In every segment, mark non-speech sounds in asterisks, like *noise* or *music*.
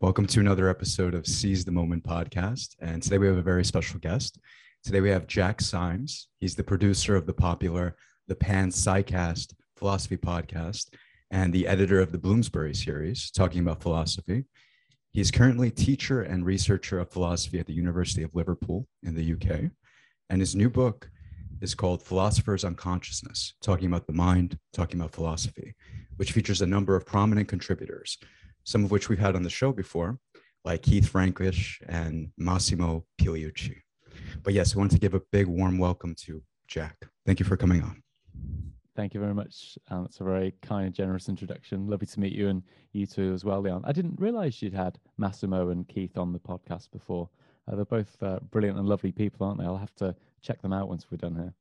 Welcome to another episode of Seize the Moment podcast. And today we have a very special guest. Today we have Jack Symes. He's the producer of the popular The Panpsycast philosophy podcast and the editor of the Bloomsbury series, talking about philosophy. He is currently teacher and researcher of philosophy at the University of Liverpool in the UK. And his new book is called Philosophers on Consciousness, talking about the mind, talking about philosophy, which features a number of prominent contributors, some of which we've had on the show before, like Keith Frankish and Massimo Pigliucci. But yes, I want to give a big warm welcome to Jack. Thank you for coming on. Thank you very much. Um, it's a very kind and generous introduction. Lovely to meet you and you too as well, Leon. I didn't realize you'd had Massimo and Keith on the podcast before. Uh, they're both uh, brilliant and lovely people, aren't they? I'll have to check them out once we're done here.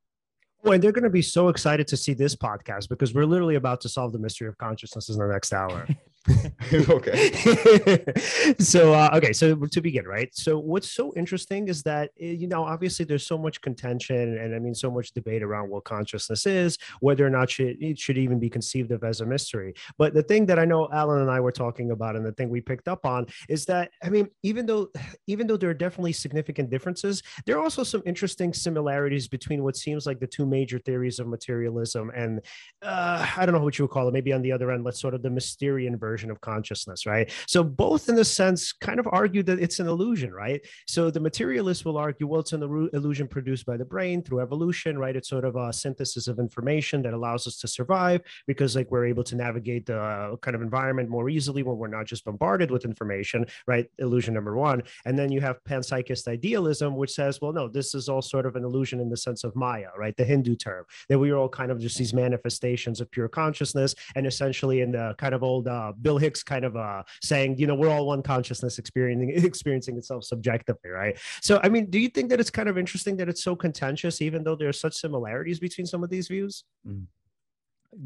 Oh, and they're going to be so excited to see this podcast because we're literally about to solve the mystery of consciousness in the next hour. *laughs* *laughs* okay. *laughs* so uh, okay, so to begin, right? So what's so interesting is that eh, you know obviously there's so much contention and I mean so much debate around what consciousness is, whether or not it should even be conceived of as a mystery. But the thing that I know Alan and I were talking about, and the thing we picked up on is that I mean even though even though there are definitely significant differences, there are also some interesting similarities between what seems like the two major theories of materialism and uh, I don't know what you would call it. Maybe on the other end, let's sort of the Mysterian version version of consciousness, right? So both, in a sense, kind of argue that it's an illusion, right? So the materialist will argue, well, it's an illusion produced by the brain through evolution, right? It's sort of a synthesis of information that allows us to survive because, like, we're able to navigate the kind of environment more easily when we're not just bombarded with information, right? Illusion number one. And then you have panpsychist idealism, which says, well, no, this is all sort of an illusion in the sense of Maya, right? The Hindu term that we are all kind of just these manifestations of pure consciousness, and essentially in the kind of old uh, Bill Hicks kind of uh, saying, you know, we're all one consciousness experiencing *laughs* experiencing itself subjectively, right? So, I mean, do you think that it's kind of interesting that it's so contentious, even though there are such similarities between some of these views? Mm.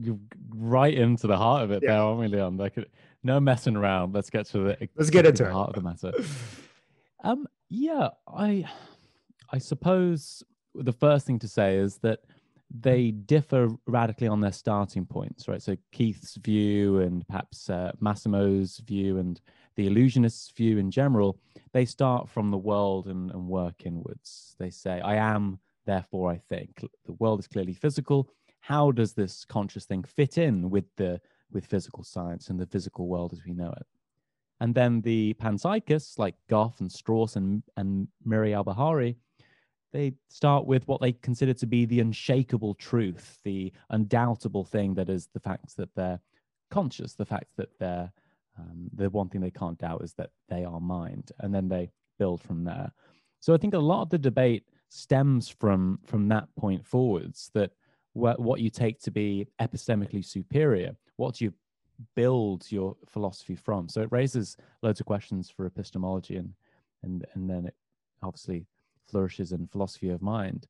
You're right into the heart of it yeah. there, aren't we, Leon? Like, no messing around. Let's get to the let's get into the heart of the matter. *laughs* Um, yeah, I, I suppose the first thing to say is that they differ radically on their starting points, right? So Keith's view and perhaps uh, Massimo's view and the illusionist's view in general, they start from the world and, and work inwards. They say, I am, therefore I think. The world is clearly physical. How does this conscious thing fit in with the with physical science and the physical world as we know it? And then the panpsychists like Goff and Strawson and, and Miri Albahari, they start with what they consider to be the unshakable truth, the undoubtable thing that is the fact that they're conscious, the fact that they're um, the one thing they can't doubt is that they are mind, and then they build from there. So I think a lot of the debate stems from from that point forwards. That wh- what you take to be epistemically superior, what do you build your philosophy from? So it raises loads of questions for epistemology, and and and then it obviously flourishes in philosophy of mind.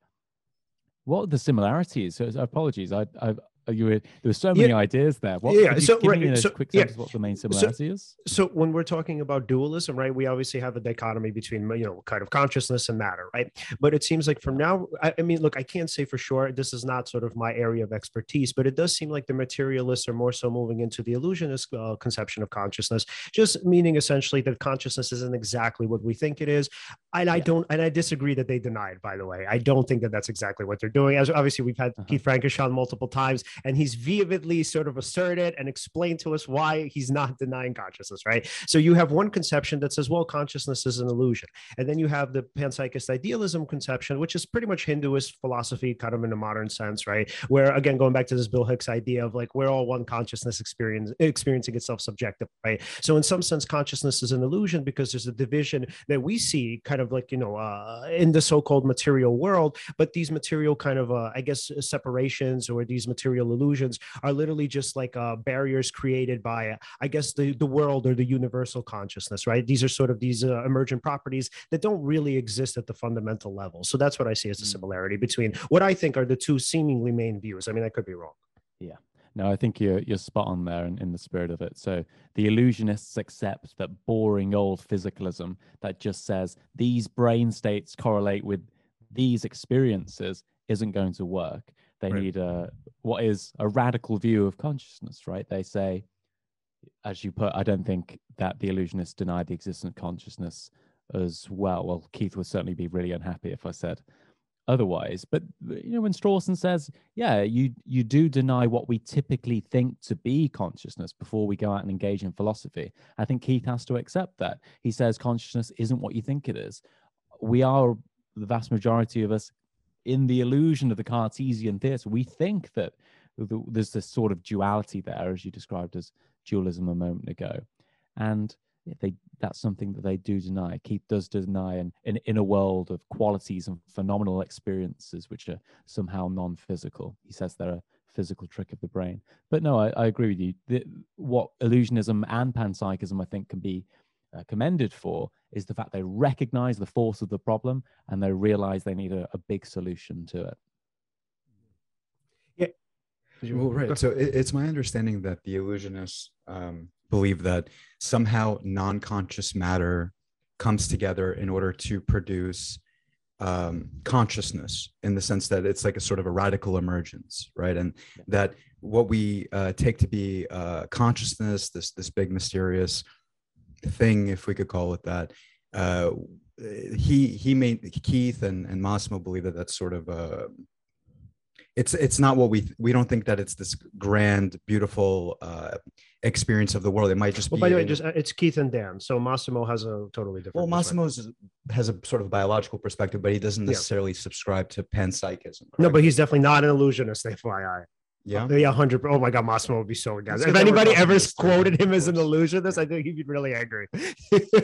What are the similarities? So, apologies, I, I you were, there were so many yeah. ideas there. What, yeah, so right, so, quick yeah. what the main similarity so, is. So when we're talking about dualism, right, we obviously have a dichotomy between you know kind of consciousness and matter, right? But it seems like from now, I, I mean, look, I can't say for sure. This is not sort of my area of expertise, but it does seem like the materialists are more so moving into the illusionist uh, conception of consciousness, just meaning essentially that consciousness isn't exactly what we think it is. And I don't, and I disagree that they deny it. By the way, I don't think that that's exactly what they're doing. As obviously we've had uh-huh. Keith Frankish on multiple times and he's vehemently sort of asserted and explained to us why he's not denying consciousness, right? So you have one conception that says, well, consciousness is an illusion. And then you have the panpsychist idealism conception, which is pretty much Hinduist philosophy, kind of in a modern sense, right? Where again, going back to this Bill Hicks idea of like we're all one consciousness experience experiencing itself subjective, right? So in some sense, consciousness is an illusion because there's a division that we see kind of like, you know, uh, in the so-called material world, but these material kind of, uh, I guess, separations or these material illusions are literally just like uh, barriers created by, I guess, the, the world or the universal consciousness, right? These are sort of these uh, emergent properties that don't really exist at the fundamental level. So that's what I see as the mm. similarity between what I think are the two seemingly main views. I mean, I could be wrong. Yeah. No, I think you're you're spot on there in, in the spirit of it. So the illusionists accept that boring old physicalism that just says these brain states correlate with these experiences isn't going to work. They right. need a what is a radical view of consciousness, right? They say as you put, I don't think that the illusionists deny the existence of consciousness as well. Well, Keith would certainly be really unhappy if I said otherwise. But you know, when Strawson says, "Yeah, you you do deny what we typically think to be consciousness before we go out and engage in philosophy," I think Keith has to accept that. He says consciousness isn't what you think it is. We are the vast majority of us in the illusion of the Cartesian theatre. We think that there's this sort of duality there, as you described as dualism a moment ago, and they that's something that they do deny. Keith does deny an, an inner world of qualities and phenomenal experiences which are somehow non-physical. He says they're a physical trick of the brain. But no, I, I agree with you. The, what illusionism and panpsychism, I think, can be uh, commended for is the fact they recognize the force of the problem and they realize they need a, a big solution to it. Yeah. Well, right. So it, it's my understanding that the illusionists um, believe that somehow non-conscious matter comes together in order to produce um, consciousness in the sense that it's like a sort of a radical emergence, right? And yeah. that what we uh, take to be uh, consciousness, this this big mysterious thing, if we could call it that, uh, he he made Keith and and Massimo believe that that's sort of a it's it's not what we we don't think that it's this grand beautiful uh experience of the world. It might just well, be by the way just uh, it's keith and dan. So massimo has a totally different well massimo has a sort of biological perspective but he doesn't necessarily yeah. subscribe to panpsychism no but he's definitely not an illusionist *laughs* fyi yeah, yeah, hundred. Oh my God, Massimo would be so against. If anybody ever quoted him as an illusionist, I think he'd be really angry.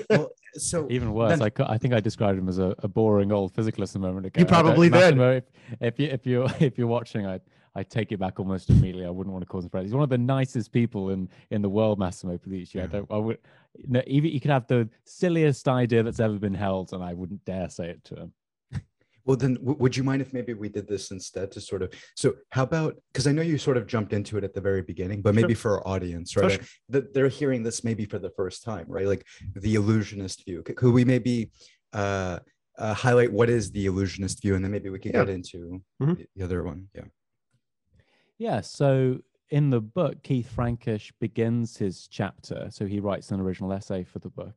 well, *laughs* so even worse, then, I, I think I described him as a, a boring old physicalist a moment ago. You probably did. Massimo, if, if you if you *laughs* if you're watching, I I take it back almost immediately. I wouldn't want to cause him friends. He's one of the nicest people in in the world, Massimo Pigliucci. Yeah. I don't. I would. No, even you could have the silliest idea that's ever been held, and I wouldn't dare say it to him. Well, then, w- would you mind if maybe we did this instead to sort of? So, how about because I know you sort of jumped into it at the very beginning, but maybe sure. for our audience, right? Sure. That they're hearing this maybe for the first time, right? Like the illusionist view. Could, could we maybe uh, uh, highlight what is the illusionist view, and then maybe we could yeah. get into mm-hmm. the other one? Yeah. Yeah. So in the book, Keith Frankish begins his chapter. So he writes an original essay for the book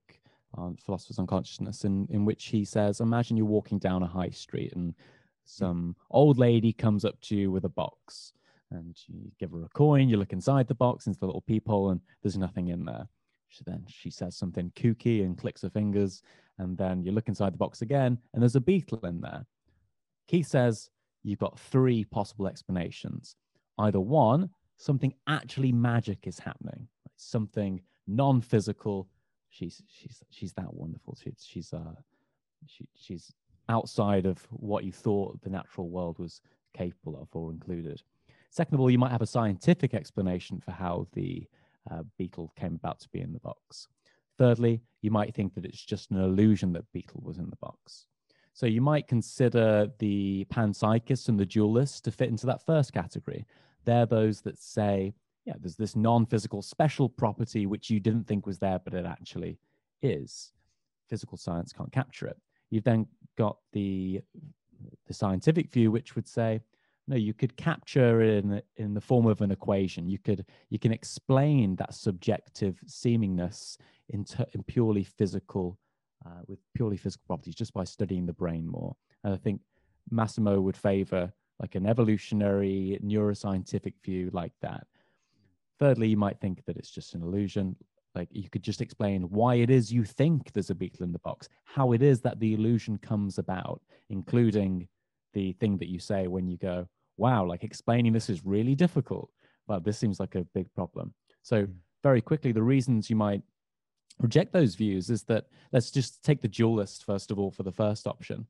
on Philosophers on Consciousness, in, in which he says, Imagine you're walking down a high street and hmm. some old lady comes up to you with a box and you give her a coin, you look inside the box into the little peephole, and there's nothing in there. She, then she says something kooky and clicks her fingers, and then you look inside the box again, and there's a beetle in there. Keith says you've got three possible explanations. Either one, something actually magic is happening, something non-physical she's she's she's that wonderful. She's she's uh she she's outside of what you thought the natural world was capable of or included. Second of all, you might have a scientific explanation for how the uh, beetle came about to be in the box. Thirdly, you might think that it's just an illusion that beetle was in the box. So you might consider the panpsychists and the dualists to fit into that first category. They're those that say yeah, there's this non-physical special property which you didn't think was there, but it actually is. Physical science can't capture it. You've then got the the scientific view, which would say, no, you could capture it in in the form of an equation. You could you can explain that subjective seemingness in, ter- in purely physical, uh, with purely physical properties, just by studying the brain more. And I think Massimo would favor like an evolutionary neuroscientific view like that Thirdly, you might think that it's just an illusion. Like you could just explain why it is you think there's a beetle in the box, how it is that the illusion comes about, including the thing that you say when you go, wow, like explaining this is really difficult. Well, this seems like a big problem. So, hmm. very quickly, the reasons you might reject those views is that let's just take the dualist first of all for the first option.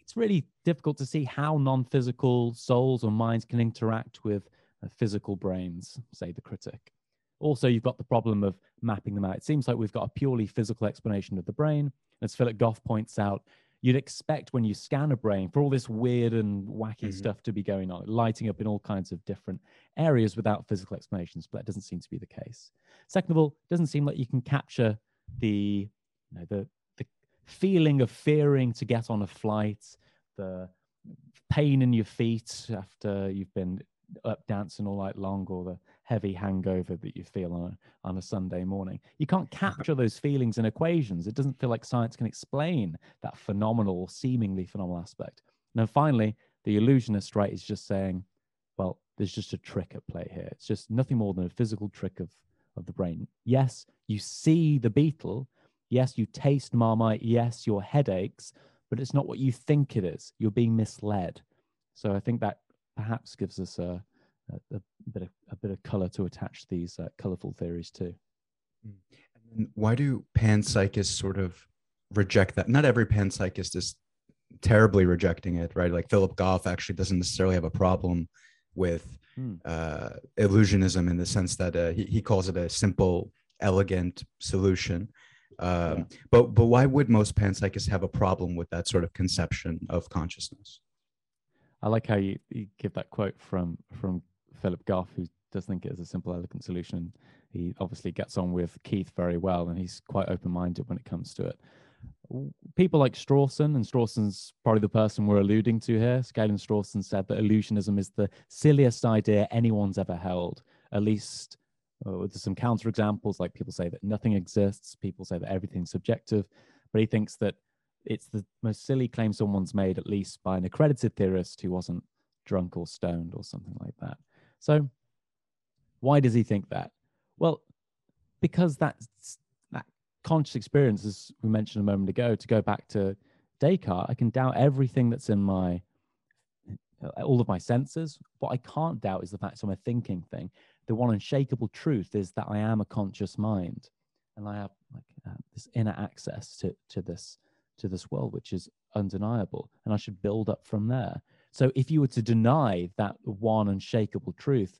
It's really difficult to see how non physical souls or minds can interact with physical brains, say the critic. Also, you've got the problem of mapping them out. It seems like we've got a purely physical explanation of the brain. As Philip Goff points out, you'd expect when you scan a brain for all this weird and wacky mm-hmm. stuff to be going on, lighting up in all kinds of different areas without physical explanations, but that doesn't seem to be the case. Second of all, it doesn't seem like you can capture the, you know, the, the feeling of fearing to get on a flight, the pain in your feet after you've been up dancing all night long or the heavy hangover that you feel on a, on a Sunday morning. You can't mm-hmm. capture those feelings in equations. It doesn't feel like science can explain that phenomenal, seemingly phenomenal aspect. And then finally, the illusionist, right, is just saying, well, there's just a trick at play here. It's just nothing more than a physical trick of, of the brain. Yes, you see the beetle. Yes, you taste marmite. Yes, your headaches, but it's not what you think it is. You're being misled. So I think that perhaps gives us a, a, a bit of a bit of color to attach these uh, colorful theories to. Hmm. And why do panpsychists sort of reject that? Not every panpsychist is terribly rejecting it, right? Like Philip Goff actually doesn't necessarily have a problem with hmm. uh, illusionism in the sense that uh, he, he calls it a simple, elegant solution. Um, yeah. But but why would most panpsychists have a problem with that sort of conception of consciousness? I like how you, you give that quote from from Philip Goff, who does think it is a simple, elegant solution. He obviously gets on with Keith very well, and he's quite open minded when it comes to it. People like Strawson, and Strawson's probably the person we're alluding to here. Galen Strawson said that illusionism is the silliest idea anyone's ever held. At least uh, there's some counterexamples, like people say that nothing exists, people say that everything's subjective, but he thinks that it's the most silly claim someone's made, at least by an accredited theorist who wasn't drunk or stoned or something like that. So, why does he think that? Well, because that's that conscious experience, as we mentioned a moment ago, to go back to Descartes, I can doubt everything that's in my all of my senses. What I can't doubt is the fact I'm a thinking thing. The one unshakable truth is that I am a conscious mind, and I have like uh, this inner access to to this to this world, which is undeniable. And I should build up from there. So if you were to deny that one unshakable truth,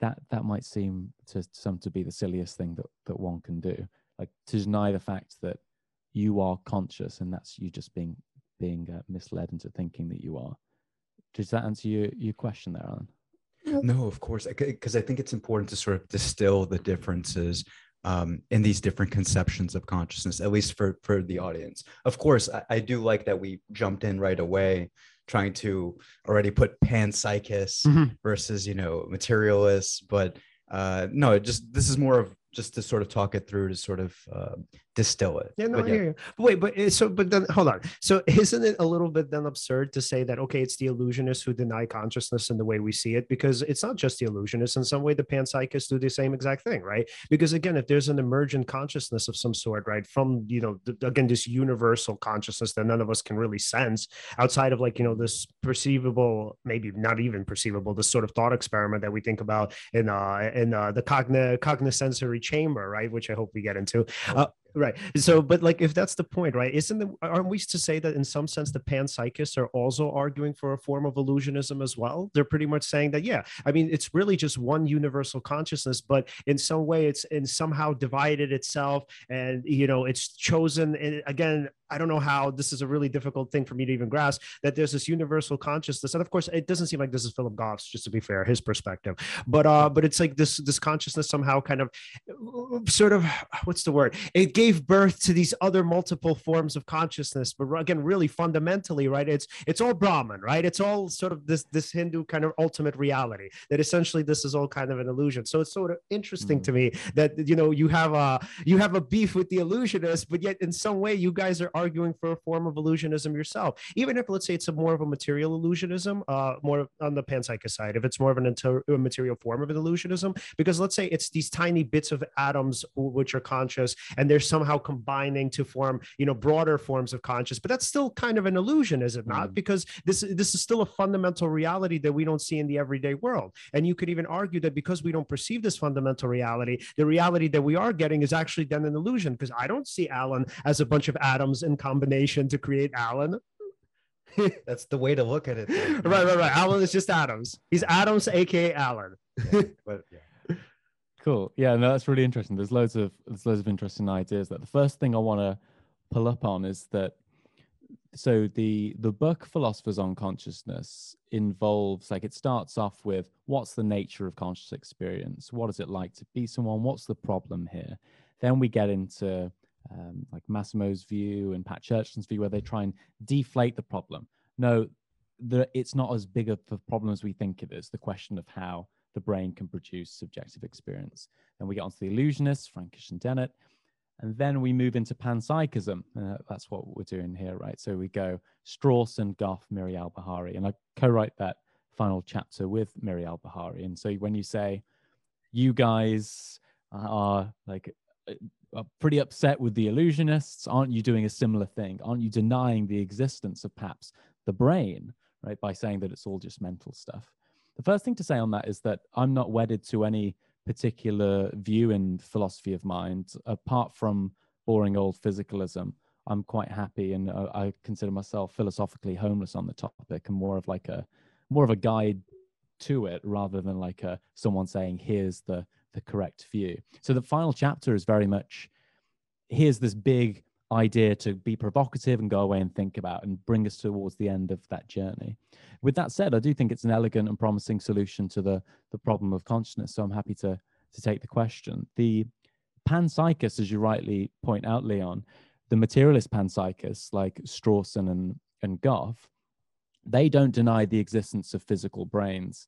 that that might seem to some to be the silliest thing that, that one can do. Like to deny the fact that you are conscious and that's you just being being uh, misled into thinking that you are. Does that answer your, your question there, Alan? No, of course, because I think it's important to sort of distill the differences um, in these different conceptions of consciousness, at least for for the audience. Of course, I, I do like that we jumped in right away, trying to already put panpsychists mm-hmm. versus you know materialists, but uh, no, just this is more of just to sort of talk it through to sort of uh, distill it. Yeah, no, but, yeah. But wait, but eh, so, but then hold on. So, *laughs* isn't it a little bit then absurd to say that okay, it's the illusionists who deny consciousness in the way we see it? Because it's not just the illusionists. In some way, the panpsychists do the same exact thing, right? Because again, if there's an emergent consciousness of some sort, right, from you know, the, again, this universal consciousness that none of us can really sense outside of like you know this perceivable, maybe not even perceivable, this sort of thought experiment that we think about in uh in uh, the cogn cognoscensory chamber, right? Which I hope we get into. Uh, right. So but like if that's the point right isn't the, aren't we to say that in some sense the panpsychists are also arguing for a form of illusionism as well? They're pretty much saying that yeah i mean it's really just one universal consciousness but in some way it's in somehow divided itself and you know it's chosen and again I don't know how this is a really difficult thing for me to even grasp that there's this universal consciousness. And of course, it doesn't seem like this is Philip Goff's, just to be fair, his perspective. But uh, but it's like this this consciousness somehow kind of sort of what's the word? It gave birth to these other multiple forms of consciousness. But again, really fundamentally, right? It's it's all Brahman, right? It's all sort of this this Hindu kind of ultimate reality that essentially this is all kind of an illusion. So it's sort of interesting mm-hmm. to me that you know you have a you have a beef with the illusionist, but yet in some way you guys are arguing for a form of illusionism yourself. Even if, let's say, it's a more of a material illusionism, uh, more on the panpsychist side, if it's more of an inter- material form of illusionism, because let's say it's these tiny bits of atoms which are conscious and they're somehow combining to form, you know, broader forms of conscious, but that's still kind of an illusion, is it not? Mm. Because this this is still a fundamental reality that we don't see in the everyday world. And you could even argue that because we don't perceive this fundamental reality, the reality that we are getting is actually then an illusion. Because I don't see Alan as a bunch of atoms in combination to create Alan. *laughs* That's the way to look at it. *laughs* right, right, right. Alan is just Adams. He's Adams, aka Alan. yeah, *laughs* but, yeah. Cool. Yeah, no, that's really interesting. There's loads of there's loads of interesting ideas. That the first thing I want to pull up on is that so the the book philosophers on consciousness involves like it starts off with what's the nature of conscious experience what is it like to be someone what's the problem here then we get into um, like Massimo's view and Pat Churchland's view, where they try and deflate the problem. No, the, it's not as big of a problem as we think it is. The question of how the brain can produce subjective experience. Then we get onto the illusionists, Frankish and Dennett. And then we move into panpsychism. Uh, that's what we're doing here, right? So we go Strawson, Goff, Miri Albahari. And I co write that final chapter with Miri Albahari. And so when you say, you guys are like are pretty upset with the illusionists, aren't you doing a similar thing? Aren't you denying the existence of perhaps the brain, right? By saying that it's all just mental stuff. The first thing to say on that is that I'm not wedded to any particular view in philosophy of mind, apart from boring old physicalism. I'm quite happy, and uh, I consider myself philosophically homeless on the topic, and more of like a more of a guide to it rather than like a someone saying here's the the correct view. So the final chapter is very much here's this big idea to be provocative and go away and think about and bring us towards the end of that journey. With that said, I do think it's an elegant and promising solution to the, the problem of consciousness. So I'm happy to, to take the question. The panpsychists, as you rightly point out, Leon, the materialist panpsychists like Strawson and, and Goff, they don't deny the existence of physical brains.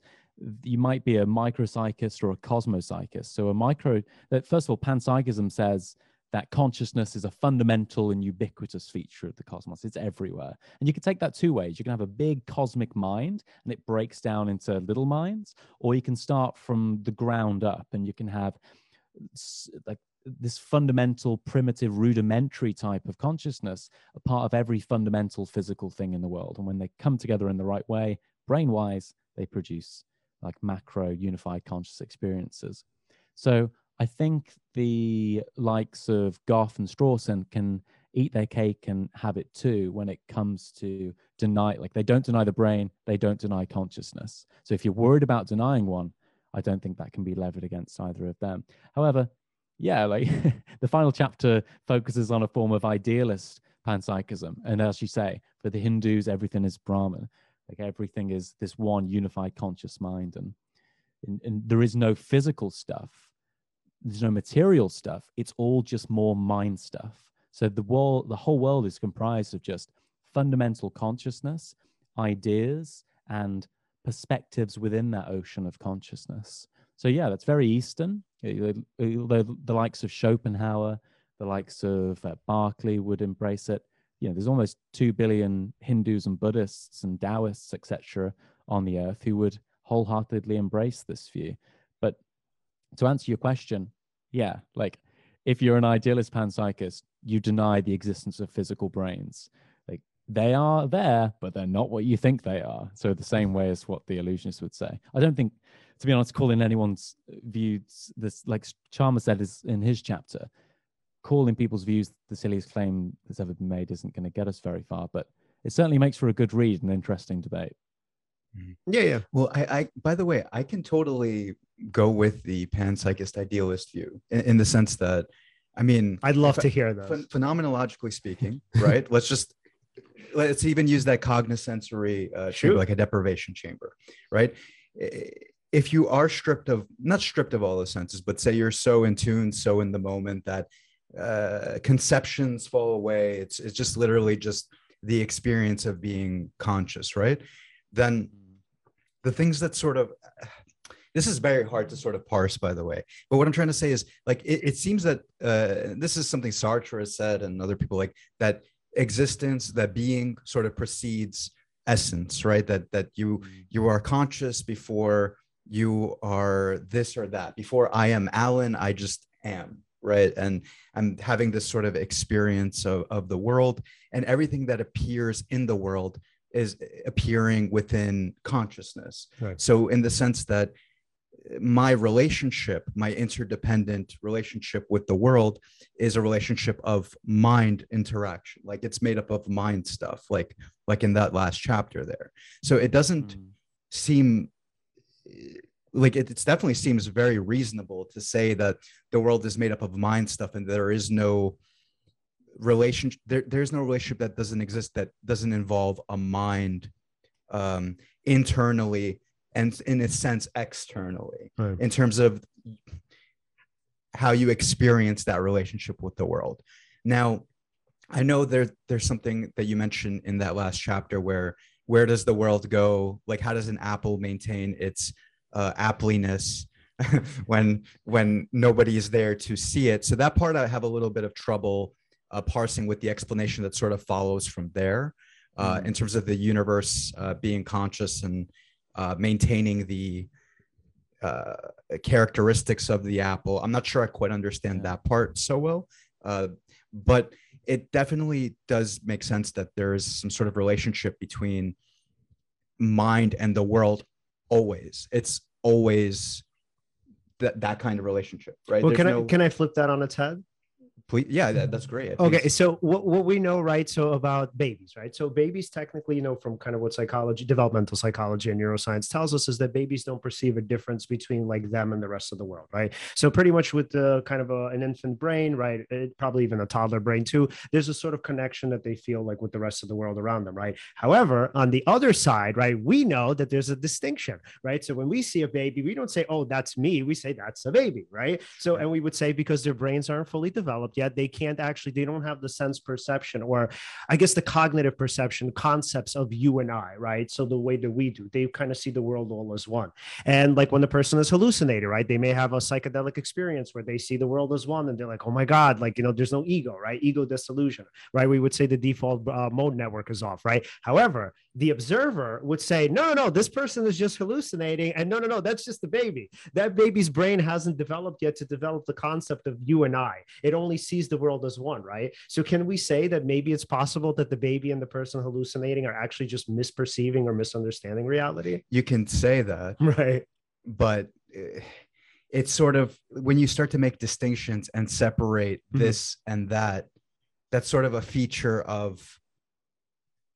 You might be a micropsychist or a cosmopsychist. So a micro, first of all, panpsychism says that consciousness is a fundamental and ubiquitous feature of the cosmos. It's everywhere. And you can take that two ways. You can have a big cosmic mind and it breaks down into little minds, or you can start from the ground up and you can have like this fundamental, primitive, rudimentary type of consciousness, a part of every fundamental physical thing in the world. And when they come together in the right way, brain wise, they produce like macro unified conscious experiences. So I think the likes of Goff and Strawson can eat their cake and have it too when it comes to deny like they don't deny the brain they don't deny consciousness so if you're worried about denying one i don't think that can be levered against either of them however yeah like *laughs* the final chapter focuses on a form of idealist panpsychism and as you say for the hindus everything is brahman. Like everything is this one unified conscious mind and, and, and there is no physical stuff there's no material stuff it's all just more mind stuff. So the world the whole world is comprised of just fundamental consciousness ideas and perspectives within that ocean of consciousness so yeah that's very eastern the, the, the likes of schopenhauer the likes of uh, berkeley would embrace it you know there's almost 2 billion hindus and buddhists and taoists etc on the earth who would wholeheartedly embrace this view but to answer your question, yeah, like if you're an idealist panpsychist, you deny the existence of physical brains. Like they are there, but they're not what you think they are. So the same way as what the illusionist would say. I don't think, to be honest, calling anyone's views this like Chalmers said is in his chapter, calling people's views the silliest claim that's ever been made isn't going to get us very far. But it certainly makes for a good read and interesting debate. Mm-hmm. Yeah, yeah. Well, I, I, by the way, I can totally go with the panpsychist idealist view in, in the sense that, I mean, I'd love to hear that. Ph- phenomenologically speaking, *laughs* right? let's just let's even use that cognoscensory uh, chamber, like a deprivation chamber, right? If you are stripped of not stripped of all the senses, but say you're so in tune, so in the moment that uh, conceptions fall away, it's it's just literally just the experience of being conscious, right? Then the things that sort of this is very hard to sort of parse by the way but what i'm trying to say is like it, it seems that uh, this is something sartre has said and other people like that existence that being sort of precedes essence right that that you you are conscious before you are this or that before i am alan i just am right and i'm having this sort of experience of, of the world and everything that appears in the world is appearing within consciousness. Right. So, in the sense that my relationship, my interdependent relationship with the world is a relationship of mind interaction. Like it's made up of mind stuff, like like in that last chapter there. So it doesn't mm. seem like it, it definitely seems very reasonable to say that the world is made up of mind stuff and there is no relationship there, there's no relationship that doesn't exist that doesn't involve a mind um, internally and in a sense externally right. in terms of how you experience that relationship with the world now i know there there's something that you mentioned in that last chapter where where does the world go like how does an apple maintain its uh, appliness *laughs* when when nobody is there to see it. So that part I have a little bit of trouble uh, parsing with the explanation that sort of follows from there, uh, Mhm. in terms of the universe uh, being conscious and uh, maintaining the uh, characteristics of the apple. I'm not sure I quite understand Yeah. that part so well, uh, but it definitely does make sense that there is some sort of relationship between mind and the world. Always, it's always that that kind of relationship, right? Well, There's can no- I can I flip that on its head? Please, yeah, that, that's great. Think Okay, so what, what we know, right? So about babies, right? So babies technically, you know, from kind of what psychology, developmental psychology and neuroscience tells us is that babies don't perceive a difference between like them and the rest of the world, right? So pretty much with the kind of a, an infant brain, right? It, probably even a toddler brain too. There's a sort of connection that they feel like with the rest of the world around them, right? However, on the other side, right, we know that there's a distinction, right? So when we see a baby, we don't say, "Oh, that's me." We say, "That's a baby," right? So, and we would say because their brains aren't fully developed yet, they can't actually, they don't have the sense perception, or I guess the cognitive perception concepts of you and I, right? So the way that we do, they kind of see the world all as one. And like when the person is hallucinating, right? They may have a psychedelic experience where they see the world as one, and they're like, "Oh my god!" Like you know, there's no ego, right? Ego dissolution, right? We would say the default uh, mode network is off, right? However, the observer would say, no, no, no, this person is just hallucinating. And no, no, no, that's just the baby. That baby's brain hasn't developed yet to develop the concept of you and I. It only sees the world as one, right? So, can we say that maybe it's possible that the baby and the person hallucinating are actually just misperceiving or misunderstanding reality? you can say that, *laughs* Right. but eh, it's sort of when you start to make distinctions and separate Mhm. this and that, that's sort of a feature of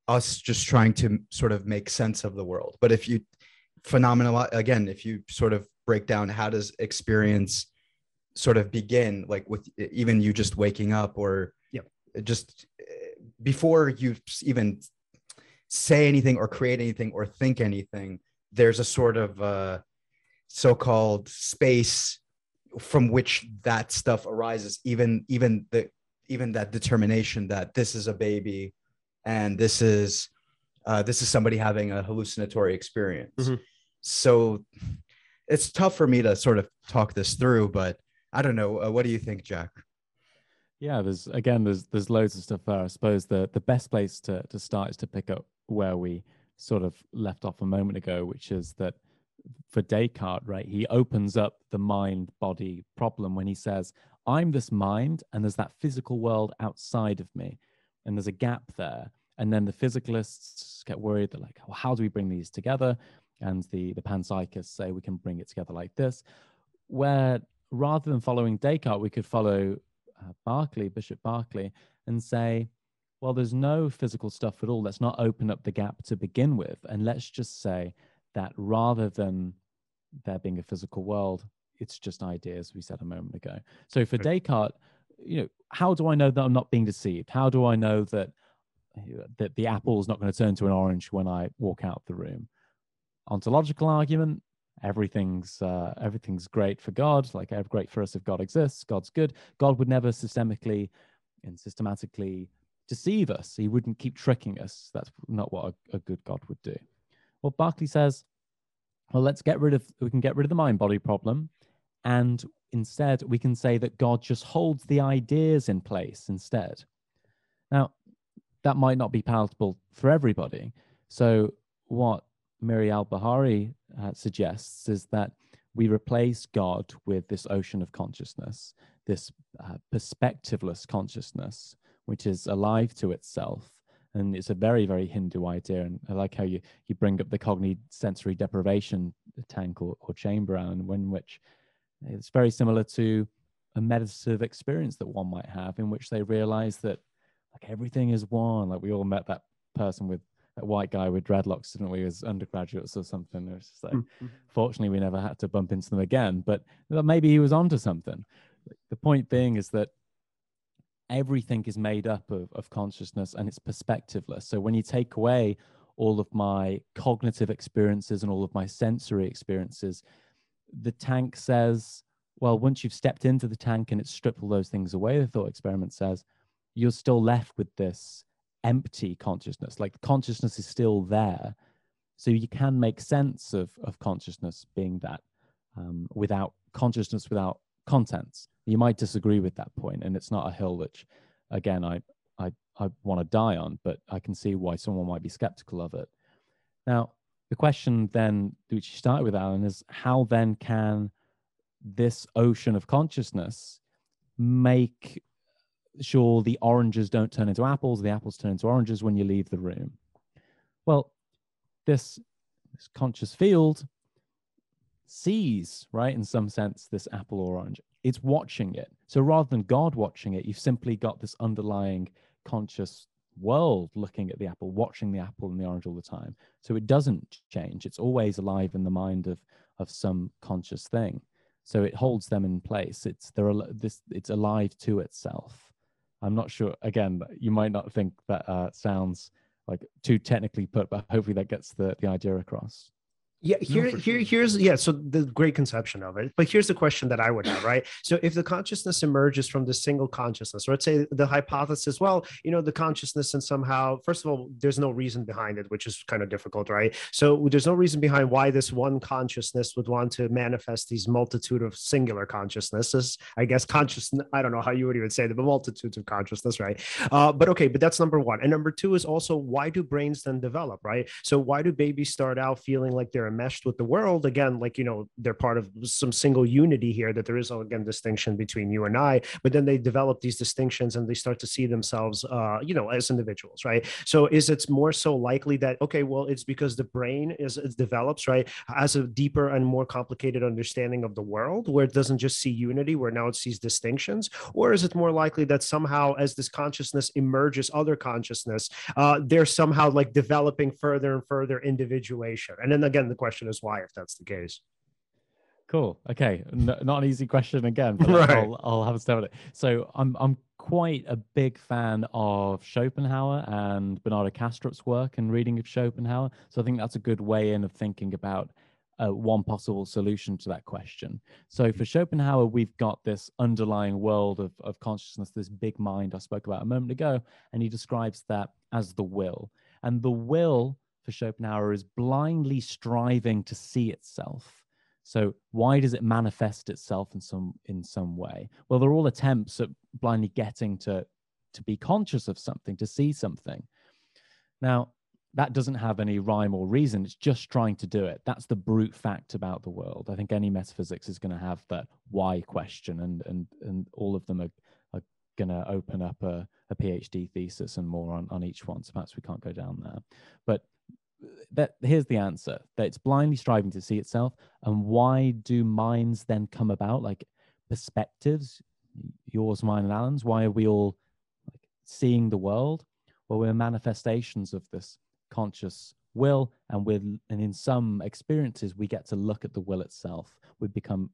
us just trying to sort of make sense of the world. But if you phenomenal again, if you sort of break down how does experience sort of begin, like with even you just waking up or Yep. just eh, before you even say anything or create anything or think anything, there's a sort of uh, so-called space from which that stuff arises. Even even the even that determination that this is a baby and this is uh, this is somebody having a hallucinatory experience. Mhm. So it's tough for me to sort of talk this through, but I don't know. Uh, what do you think, Jack? Yeah, there's again, there's there's loads of stuff there. I suppose the the best place to to start is to pick up where we sort of left off a moment ago, which is that for Descartes, right, he opens up the mind body problem when he says, "I'm this mind, and there's that physical world outside of me, and there's a gap there." And then the physicalists get worried. They're like, "Well, how do we bring these together?" And the the panpsychists say we can bring it together like this, where rather than following Descartes, we could follow uh, Berkeley, Bishop Berkeley, and say, well, there's no physical stuff at all. Let's not open up the gap to begin with. And let's just say that rather than there being a physical world, it's just ideas, we said a moment ago. So for Descartes, you know, how do I know that I'm not being deceived? How do I know that that the apple is not going to turn to an orange when I walk out the room? Ontological argument, everything's uh, everything's great for God, like great for us if God exists. God's good. God would never systemically and systematically deceive us. He wouldn't keep tricking us. That's not what a, a good God would do. Well, Berkeley says, well, let's get rid of we can get rid of the mind body problem, and instead we can say that God just holds the ideas in place instead. Now, that might not be palatable for everybody. So, what Miri Albahari uh, suggests is that we replace God with this ocean of consciousness, this uh, perspectiveless consciousness, which is alive to itself. And it's a very, very Hindu idea. And I like how you, you bring up the cognitive sensory deprivation tank or, or chamber, and in which it's very similar to a meditative experience that one might have, in which they realize that like everything is one. Like we all met that person with that white guy with dreadlocks, didn't we, as undergraduates or something? It was just like, mm-hmm. fortunately, we never had to bump into them again, but maybe he was onto something. The point being is that everything is made up of, of consciousness and it's perspectiveless. So when you take away all of my cognitive experiences and all of my sensory experiences, the tank says, well, once you've stepped into the tank and it's stripped all those things away, the thought experiment says, you're still left with this empty consciousness. Like consciousness is still there. So you can make sense of, of consciousness being that um, without consciousness, without contents. You might disagree with that point, and it's not a hill which, again, I, I, I want to die on, but I can see why someone might be skeptical of it. Now, the question then, which you started with, Alan, is how then can this ocean of consciousness make sure the oranges don't turn into apples, the apples turn into oranges when you leave the room? Well, this, this conscious field sees, right, in some sense, this apple or orange. It's watching it. So rather than God watching it, you've simply got this underlying conscious world looking at the apple, watching the apple and the orange all the time. So it doesn't change. It's always alive in the mind of of some conscious thing. So it holds them in place. It's there this it's alive to itself. I'm not sure. Again, you might not think that uh, sounds like too technically put, but hopefully that gets the the idea across. Yeah, here, no, here, sure. here's yeah. So the great conception of it, but here's the question that I would have, right? So if the consciousness emerges from the single consciousness, or let's say the hypothesis, well, you know, the consciousness and somehow, first of all, there's no reason behind it, which is kind of difficult, right? So there's no reason behind why this one consciousness would want to manifest these multitude of singular consciousnesses. I guess consciousness. I don't know how you would even say the multitudes of consciousness, right? Uh, but okay, but that's number one, and number two is also why do brains then develop, right? So why do babies start out feeling like they're enmeshed with the world again like you know they're part of some single unity here that there is again distinction between you and i but then they develop these distinctions and they start to see themselves uh you know as individuals right? So is it more so likely that okay well it's because the brain is it develops right as a deeper and more complicated understanding of the world where it doesn't just see unity where now it sees distinctions? Or is it more likely that somehow as this consciousness emerges other consciousness uh they're somehow like developing further and further individuation? And then again the question is why if that's the case. Cool. Okay. Not an easy question again, but *laughs* right. I'll, I'll have a step at it. So I'm I'm quite a big fan of Schopenhauer and Bernardo Kastrup's work and reading of Schopenhauer. So I think that's a good way in of thinking about uh, one possible solution to that question. So for Schopenhauer, we've got this underlying world of, of consciousness, this big mind I spoke about a moment ago, and he describes that as the will. And the will for Schopenhauer is blindly striving to see itself. So why does it manifest itself in some in some way? Well, they're all attempts at blindly getting to to be conscious of something, to see something. Now, that doesn't have any rhyme or reason. It's just trying to do it. That's the brute fact about the world. I think any metaphysics is going to have that why question, and and and all of them are, going to open up a, a PhD thesis and more on, on each one. So perhaps we can't go down there. But that here's the answer that it's blindly striving to see itself and why do minds then come about like perspectives yours mine and alan's why are we all like seeing the world well we're manifestations of this conscious will and with and in some experiences we get to look at the will itself we become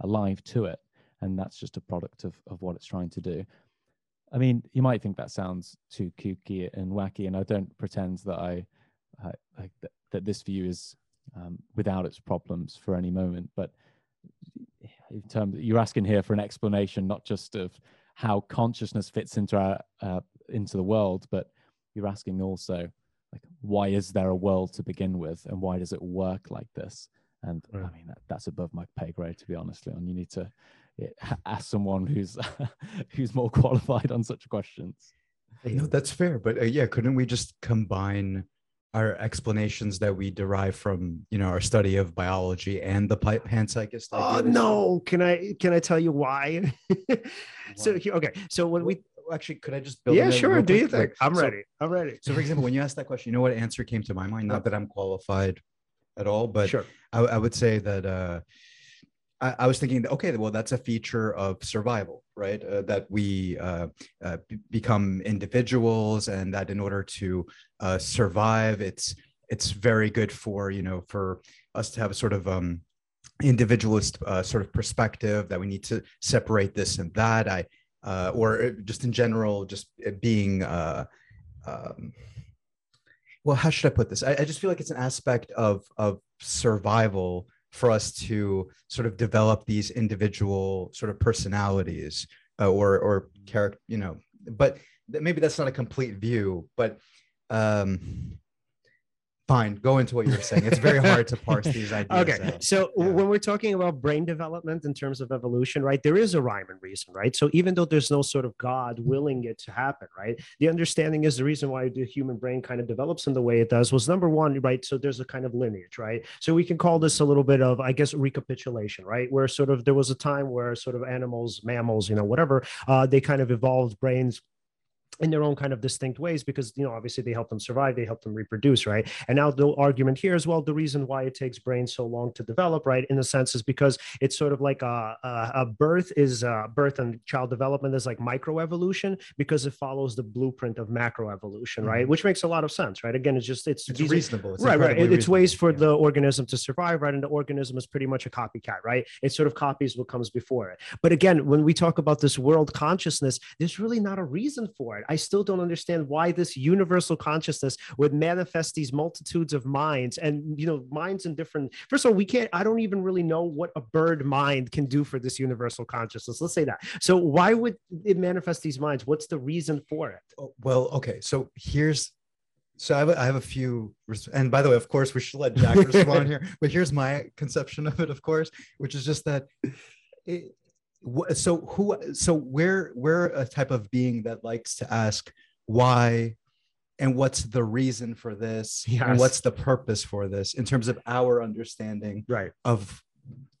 alive to it and that's just a product of, of what it's trying to do i mean you might think that sounds too kooky and wacky and i don't pretend that i uh, that, that this view is um, without its problems for any moment. But in terms, you're asking here for an explanation, not just of how consciousness fits into our uh, into the world, but you're asking also like why is there a world to begin with, and why does it work like this? And right. I mean that, that's above my pay grade, to be honest, Leon. You need to *laughs* ask someone who's *laughs* who's more qualified on such questions. No, that's fair. But uh, yeah, couldn't we just combine our explanations that we derive from you know our study of biology and the panpsychist oh no! Can i can i tell you why? *laughs* So okay so when we actually could i just build yeah sure do you think i'm so, ready i'm ready. So for example when you asked that question you know what answer came to my mind? Not that i'm qualified at all but sure. I, I would say that uh I, I was thinking, okay, well, that's a feature of survival, right? Uh, that we uh, uh, b- become individuals, and that in order to uh, survive, it's it's very good for you know for us to have a sort of um, individualist uh, sort of perspective that we need to separate this and that. I uh, or just in general, just being. Um, well, how should I put this? I, I just feel like it's an aspect of of survival for us to sort of develop these individual sort of personalities uh, or or character you know but maybe that's not a complete view but um fine. Go into what you were saying. It's very hard to parse these *laughs* ideas. okay out. so Yeah. when we're talking about brain development in terms of evolution right there is a rhyme and reason right so even though there's no sort of god willing it to happen right the understanding is the reason why the human brain kind of develops in the way it does was number one right so there's a kind of lineage right so we can call this a little bit of i guess recapitulation right where sort of there was a time where sort of animals mammals you know whatever uh, they kind of evolved brains in their own kind of distinct ways because you know obviously they help them survive they help them reproduce right? And now the argument here as well the reason why it takes brains so long to develop right in a sense is because it's sort of like a, a, a birth is uh, birth and child development is like microevolution because it follows the blueprint of macroevolution right? Mhm. which makes a lot of sense right? Again it's just it's, It's reasonable. It's right right. it's ways for reasonable, the organism to survive right? And the organism is pretty much a copycat right? It sort of copies what comes before it. But again when we talk about this world consciousness there's really not a reason for it i still don't understand why this universal consciousness would manifest these multitudes of minds and you know minds in different first of all we can't i don't even really know what a bird mind can do for this universal consciousness let's say that so why would it manifest these minds what's the reason for it Oh, well, okay. So here's so I have a, I have a few and by the way, of course, we should let Jack *laughs* respond here. But here's my conception of it, of course, which is just that. It, so who so we're we're a type of being that likes to ask why and what's the reason for this Yes. and what's the purpose for this in terms of our understanding right of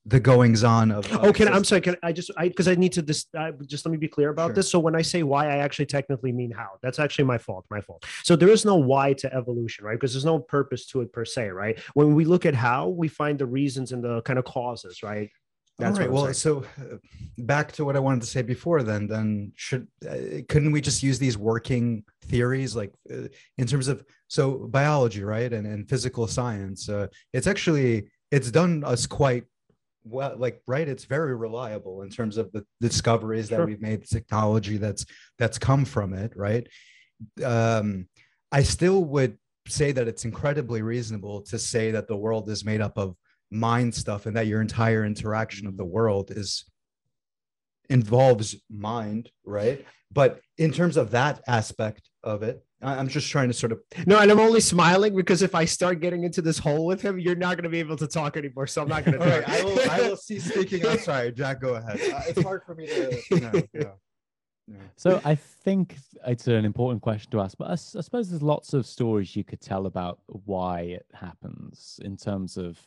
the goings on of, of Oh, can I'm sorry. Can I just I because I need to this uh, just let me be clear about Sure. this. So when I say why, I actually technically mean how. That's actually my fault. My fault. So there is no why to evolution, right? Because there's no purpose to it per se, right? When we look at how, we find the reasons and the kind of causes, right? That's right. Well, saying. so uh, back to what I wanted to say before. Then, then should uh, couldn't we just use these working theories, like uh, in terms of so biology, right, and and physical science? Uh, it's actually it's done us quite well, like right. It's very reliable in terms of the discoveries that we've made, the technology that's that's come from it, right? Um, I still would say that it's incredibly reasonable to say that the world is made up of mind stuff and that your entire interaction of the world is involves mind right but in terms of that aspect of it I- i'm just trying to sort of no, and I'm only smiling because if I start getting into this hole with him, you're not going to be able to talk anymore. So I'm not going *laughs* to. all right i will i will cease *laughs* speaking i'm sorry jack go ahead uh, it's hard for me to you know, yeah. *laughs* Yeah. So I think it's an important question to ask, but I suppose there's lots of stories you could tell about why it happens in terms of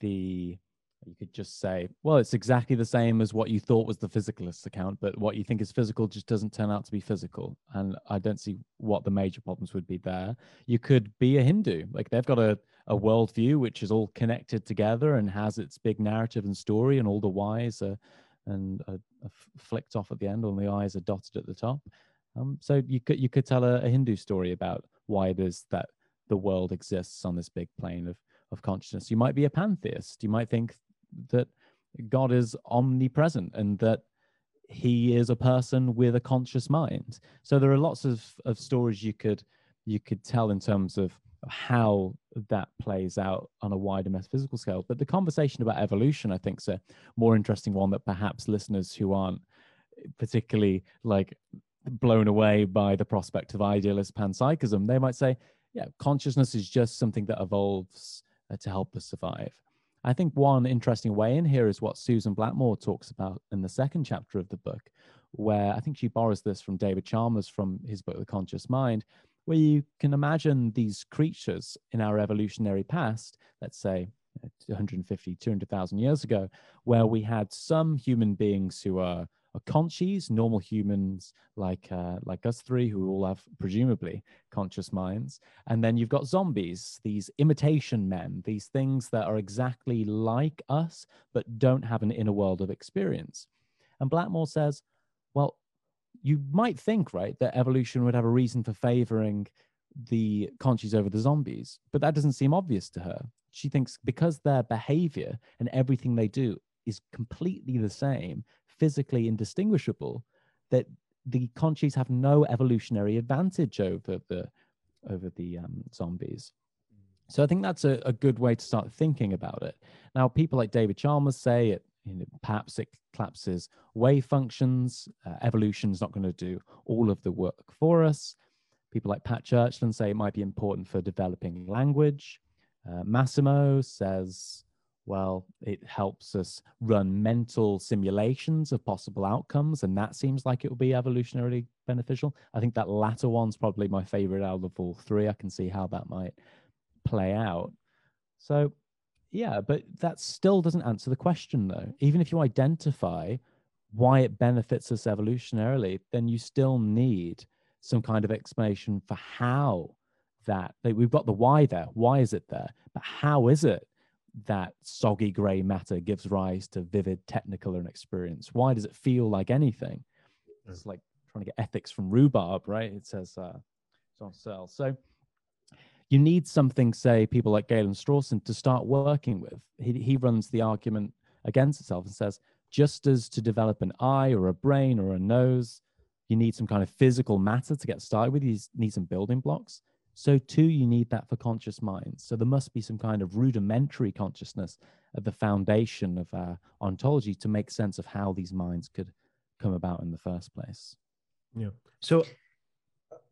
the. You could just say, well, it's exactly the same as what you thought was the physicalist account, but what you think is physical just doesn't turn out to be physical. And I don't see what the major problems would be there. You could be a Hindu, like they've got a, a worldview which is all connected together and has its big narrative and story, and all the whys are and are, are flicked off at the end, and the eyes are dotted at the top. Um, so you could you could tell a, a Hindu story about why it is that the world exists on this big plane of of consciousness. You might be a pantheist. You might think that God is omnipresent and that he is a person with a conscious mind. So there are lots of, of stories you could you could tell in terms of how that plays out on a wider metaphysical scale. But the conversation about evolution, I think, is a more interesting one that perhaps listeners who aren't particularly like blown away by the prospect of idealist panpsychism, they might say, yeah, consciousness is just something that evolves to help us survive. I think one interesting way in here is what Susan Blackmore talks about in the second chapter of the book, where I think she borrows this from David Chalmers from his book, The Conscious Mind, where you can imagine these creatures in our evolutionary past, let's say uh, 150, 200,000 years ago, where we had some human beings who are, are conscious, normal humans like uh, like us three, who all have presumably conscious minds, and then you've got zombies, these imitation men, these things that are exactly like us but don't have an inner world of experience. And Blackmore says, well, you might think, right, that evolution would have a reason for favoring the conscious over the zombies, but that doesn't seem obvious to her. She thinks because their behavior and everything they do is completely the same, physically indistinguishable, that the conscious have no evolutionary advantage over the over the um, zombies. So I think that's a, a good way to start thinking about it. Now, people like David Chalmers say it, you know, perhaps it collapses wave functions. Uh, evolution is not going to do all of the work for us. People like Pat Churchland say it might be important for developing language. Uh, Massimo says, well, it helps us run mental simulations of possible outcomes, and that seems like it will be evolutionarily beneficial. I think that latter one's probably my favorite out of all three. I can see how that might play out. So, yeah, but that still doesn't answer the question, though. Even if you identify why it benefits us evolutionarily, then you still need some kind of explanation for how that we've got the why there. Why is it there? But how is it that soggy gray matter gives rise to vivid technicolor and experience? Why does it feel like anything? It's like trying to get ethics from rhubarb, right? It says uh, John Searle. So you need something, say, people like Galen Strawson to start working with. He, he runs the argument against itself and says, just as to develop an eye or a brain or a nose, you need some kind of physical matter to get started with. You need some building blocks. So, too, you need that for conscious minds. So, there must be some kind of rudimentary consciousness at the foundation of our ontology to make sense of how these minds could come about in the first place. Yeah. So,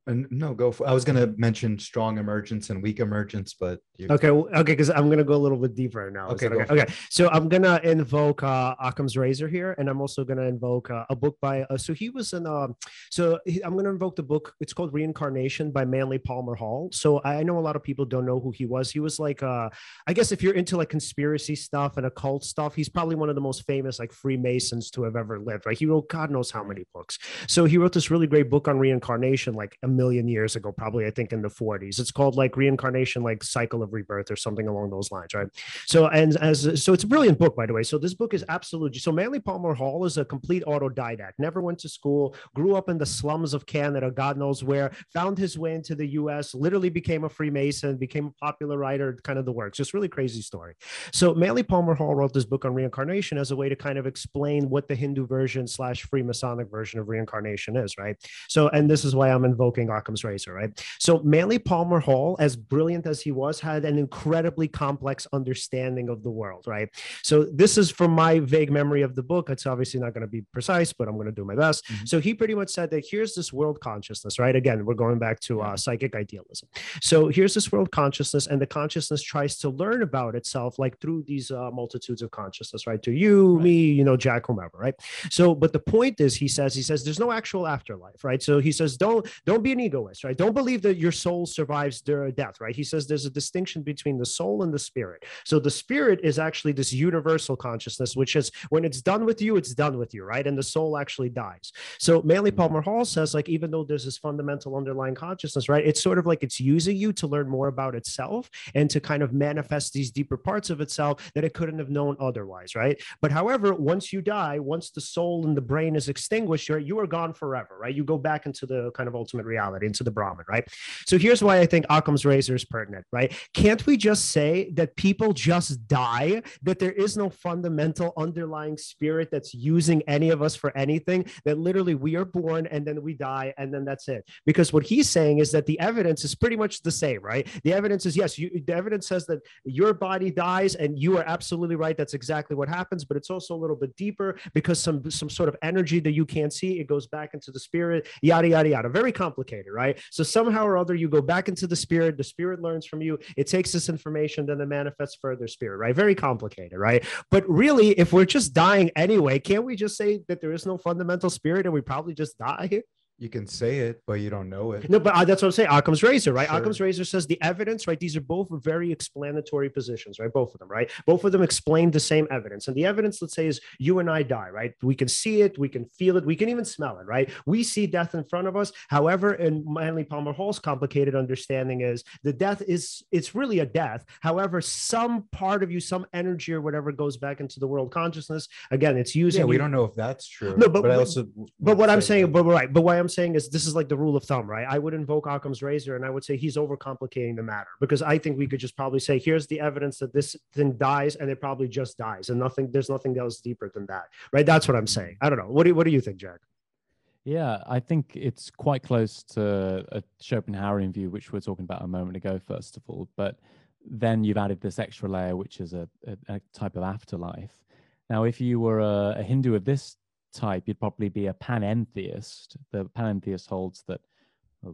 no, go for. I was going to mention strong emergence and weak emergence, but you... okay, okay, because I'm going to go a little bit deeper now. Okay, okay? okay. So I'm going to invoke uh, Occam's razor here, and I'm also going to invoke uh, a book by. Uh, so he was in. Um, so he, I'm going to invoke the book. It's called Reincarnation by Manly Palmer Hall. So I know a lot of people don't know who he was. He was like, uh, I guess if you're into like conspiracy stuff and occult stuff, he's probably one of the most famous like Freemasons to have ever lived. Right? He wrote God knows how many books. So he wrote this really great book on reincarnation, like million years ago, probably I think in the 40s. It's called like reincarnation, like cycle of rebirth or something along those lines, right? So and as so it's a brilliant book, by the way. So this book is absolutely so Manly Palmer Hall is a complete autodidact, never went to school, grew up in the slums of Canada, God knows where, found his way into the US, literally became a Freemason, became a popular writer, kind of the works. Just really crazy story. So Manly Palmer Hall wrote this book on reincarnation as a way to kind of explain what the Hindu version slash Freemasonic version of reincarnation is, right? So, and this is why I'm invoking Occam's razor, right? So Manly Palmer Hall, as brilliant as he was, had an incredibly complex understanding of the world, right? So this is from my vague memory of the book. It's obviously not going to be precise, but I'm going to do my best. Mm-hmm. So he pretty much said that here's this world consciousness, right? Again, we're going back to uh, psychic idealism. So here's this world consciousness, and the consciousness tries to learn about itself, like through these uh, multitudes of consciousness, right? To you, right. me, you know, Jack, whomever, right? So, but the point is, he says, he says, there's no actual afterlife, right? So he says, don't don't be an egoist, right? Don't believe that your soul survives during death, right? He says there's a distinction between the soul and the spirit. So the spirit is actually this universal consciousness, which is when it's done with you, it's done with you, right? And the soul actually dies. So Manly mm-hmm. Palmer Hall says, like, even though there's this fundamental underlying consciousness, right? It's sort of like it's using you to learn more about itself and to kind of manifest these deeper parts of itself that it couldn't have known otherwise, right? But however, once you die, once the soul and the brain is extinguished, you're, you are gone forever, right? You go back into the kind of ultimate reality, into the Brahman, right? So here's why I think Occam's razor is pertinent, right? Can't we just say that people just die, that there is no fundamental underlying spirit that's using any of us for anything, that literally we are born and then we die and then that's it? Because what he's saying is that the evidence is pretty much the same, right? The evidence is yes, you, the evidence says that your body dies and you are absolutely right. That's exactly what happens, but it's also a little bit deeper because some some sort of energy that you can't see, it goes back into the spirit, yada yada yada. Very complicated, right? So somehow or other you go back into the spirit, the spirit learns from you, it takes this information, then it manifests further spirit, right? Very complicated, right? But really, if we're just dying anyway, can't we just say that there is no fundamental spirit and we probably just die? You can say it, but you don't know it. No, but uh, that's what I'm saying. Occam's razor, right? Sure. Occam's razor says the evidence, right? These are both very explanatory positions, right? Both of them, right? Both of them explain the same evidence. And the evidence, let's say, is you and I die, right? We can see it, we can feel it, we can even smell it, right? We see death in front of us. However, in Manly Palmer Hall's complicated understanding is the death is it's really a death. However, some part of you, some energy or whatever goes back into the world consciousness. Again, it's using. Yeah, we you. don't know if that's true. No, but, but I also. But what I'm saying, but right, but why I'm saying is this is like the rule of thumb, right? I would invoke Occam's razor and I would say he's overcomplicating the matter because I think we could just probably say, here's the evidence that this thing dies and it probably just dies and nothing, there's nothing else deeper than that, right? That's what I'm saying. I don't know. What do, what do you think, Jack? Yeah, I think it's quite close to a Schopenhauerian view, which we are talking about a moment ago, first of all. But then you've added this extra layer, which is a, a, a type of afterlife. Now, if you were a, a Hindu of this type, you'd probably be a panentheist. The panentheist holds that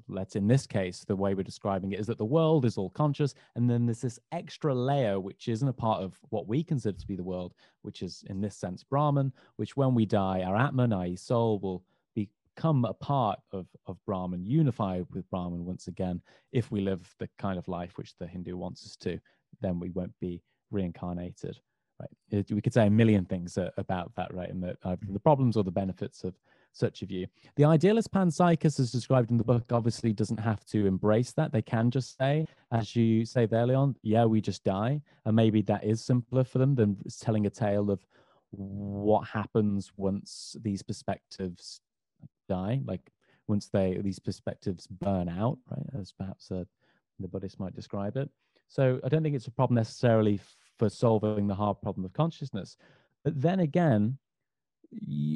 let's in this case, the way we're describing it is that the world is all conscious, and then there's this extra layer which isn't a part of what we consider to be the world, which is in this sense Brahman, which when we die, our Atman, i.e., soul, will become a part of, of Brahman, unify with Brahman once again. If we live the kind of life which the Hindu wants us to, then we won't be reincarnated. Right? It, we could say a million things uh, about that, right? And the, uh, the problems or the benefits of such a view. The idealist panpsychist, as described in the book, obviously doesn't have to embrace that. They can just say, as you say there, Leon, yeah, we just die. And maybe that is simpler for them than telling a tale of what happens once these perspectives die, like once they these perspectives burn out, right? As perhaps uh, the Buddhists might describe it. So I don't think it's a problem necessarily for solving the hard problem of consciousness. But then again,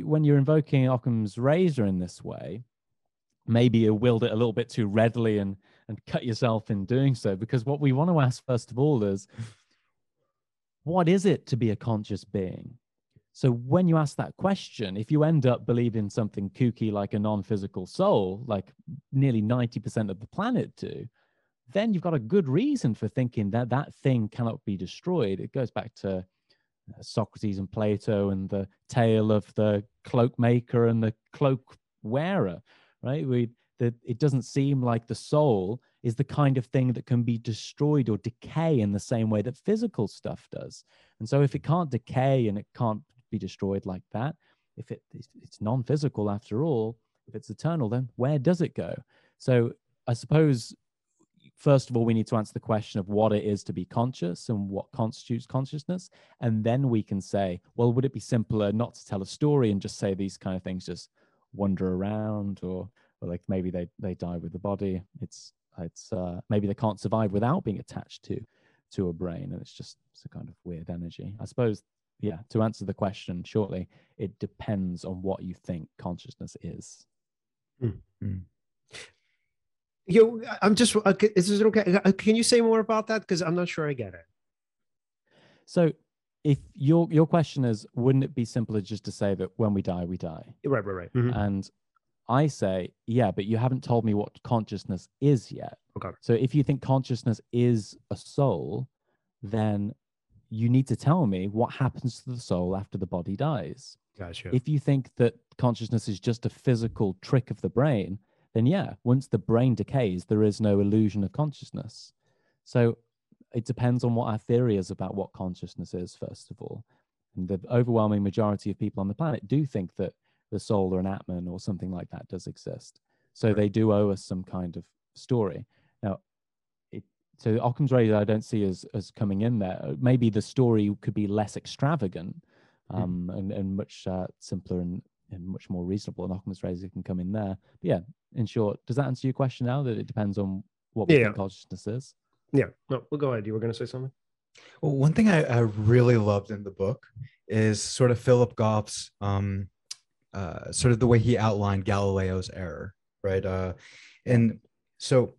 when you're invoking Occam's razor in this way, maybe you wield it a little bit too readily and and cut yourself in doing so. Because what we want to ask first of all is, what is it to be a conscious being? So when you ask that question, if you end up believing something kooky like a non-physical soul, like nearly 90% of the planet do, then you've got a good reason for thinking that that thing cannot be destroyed. It goes back to uh, Socrates and Plato and the tale of the cloak maker and the cloak wearer, right? We that it doesn't seem like the soul is the kind of thing that can be destroyed or decay in the same way that physical stuff does. And so if it can't decay and it can't be destroyed like that, if it, it's non-physical after all, if it's eternal, then where does it go? So I suppose first of all, we need to answer the question of what it is to be conscious and what constitutes consciousness. And then we can say, well, would it be simpler not to tell a story and just say these kind of things just wander around or, or like maybe they, they die with the body. It's, it's, uh, maybe they can't survive without being attached to, to a brain. And it's just it's a kind of weird energy. I suppose, yeah, to answer the question shortly, it depends on what you think consciousness is. Mm-hmm you i'm just uh, is it okay? Uh, can you say more about that? Because i'm not sure i get it. So if your your question is wouldn't it be simpler just to say that when we die we die? Right right right. Mm-hmm. and i say yeah but you haven't told me what consciousness is yet. Okay. So if you think consciousness is a soul then you need to tell me what happens to the soul after the body dies. Gotcha. If you think that consciousness is just a physical trick of the brain then yeah, once the brain decays, there is no illusion of consciousness. So it depends on what our theory is about what consciousness is, first of all. And the overwhelming majority of people on the planet do think that the soul or an Atman or something like that does exist. So right. they do owe us some kind of story. Now, it, so Occam's razor I don't see as, as coming in there. Maybe the story could be less extravagant hmm. um, mm. and, and much uh, simpler and, and much more reasonable. And Occam's razor can come in there. But yeah, in short, does that answer your question now that it depends on what we yeah. think consciousness is? Yeah. No, we'll go ahead. You were going to say something? Well, one thing I, I, really loved in the book is sort of Philip Goff's um, uh, sort of the way he outlined Galileo's error, right? Uh, and so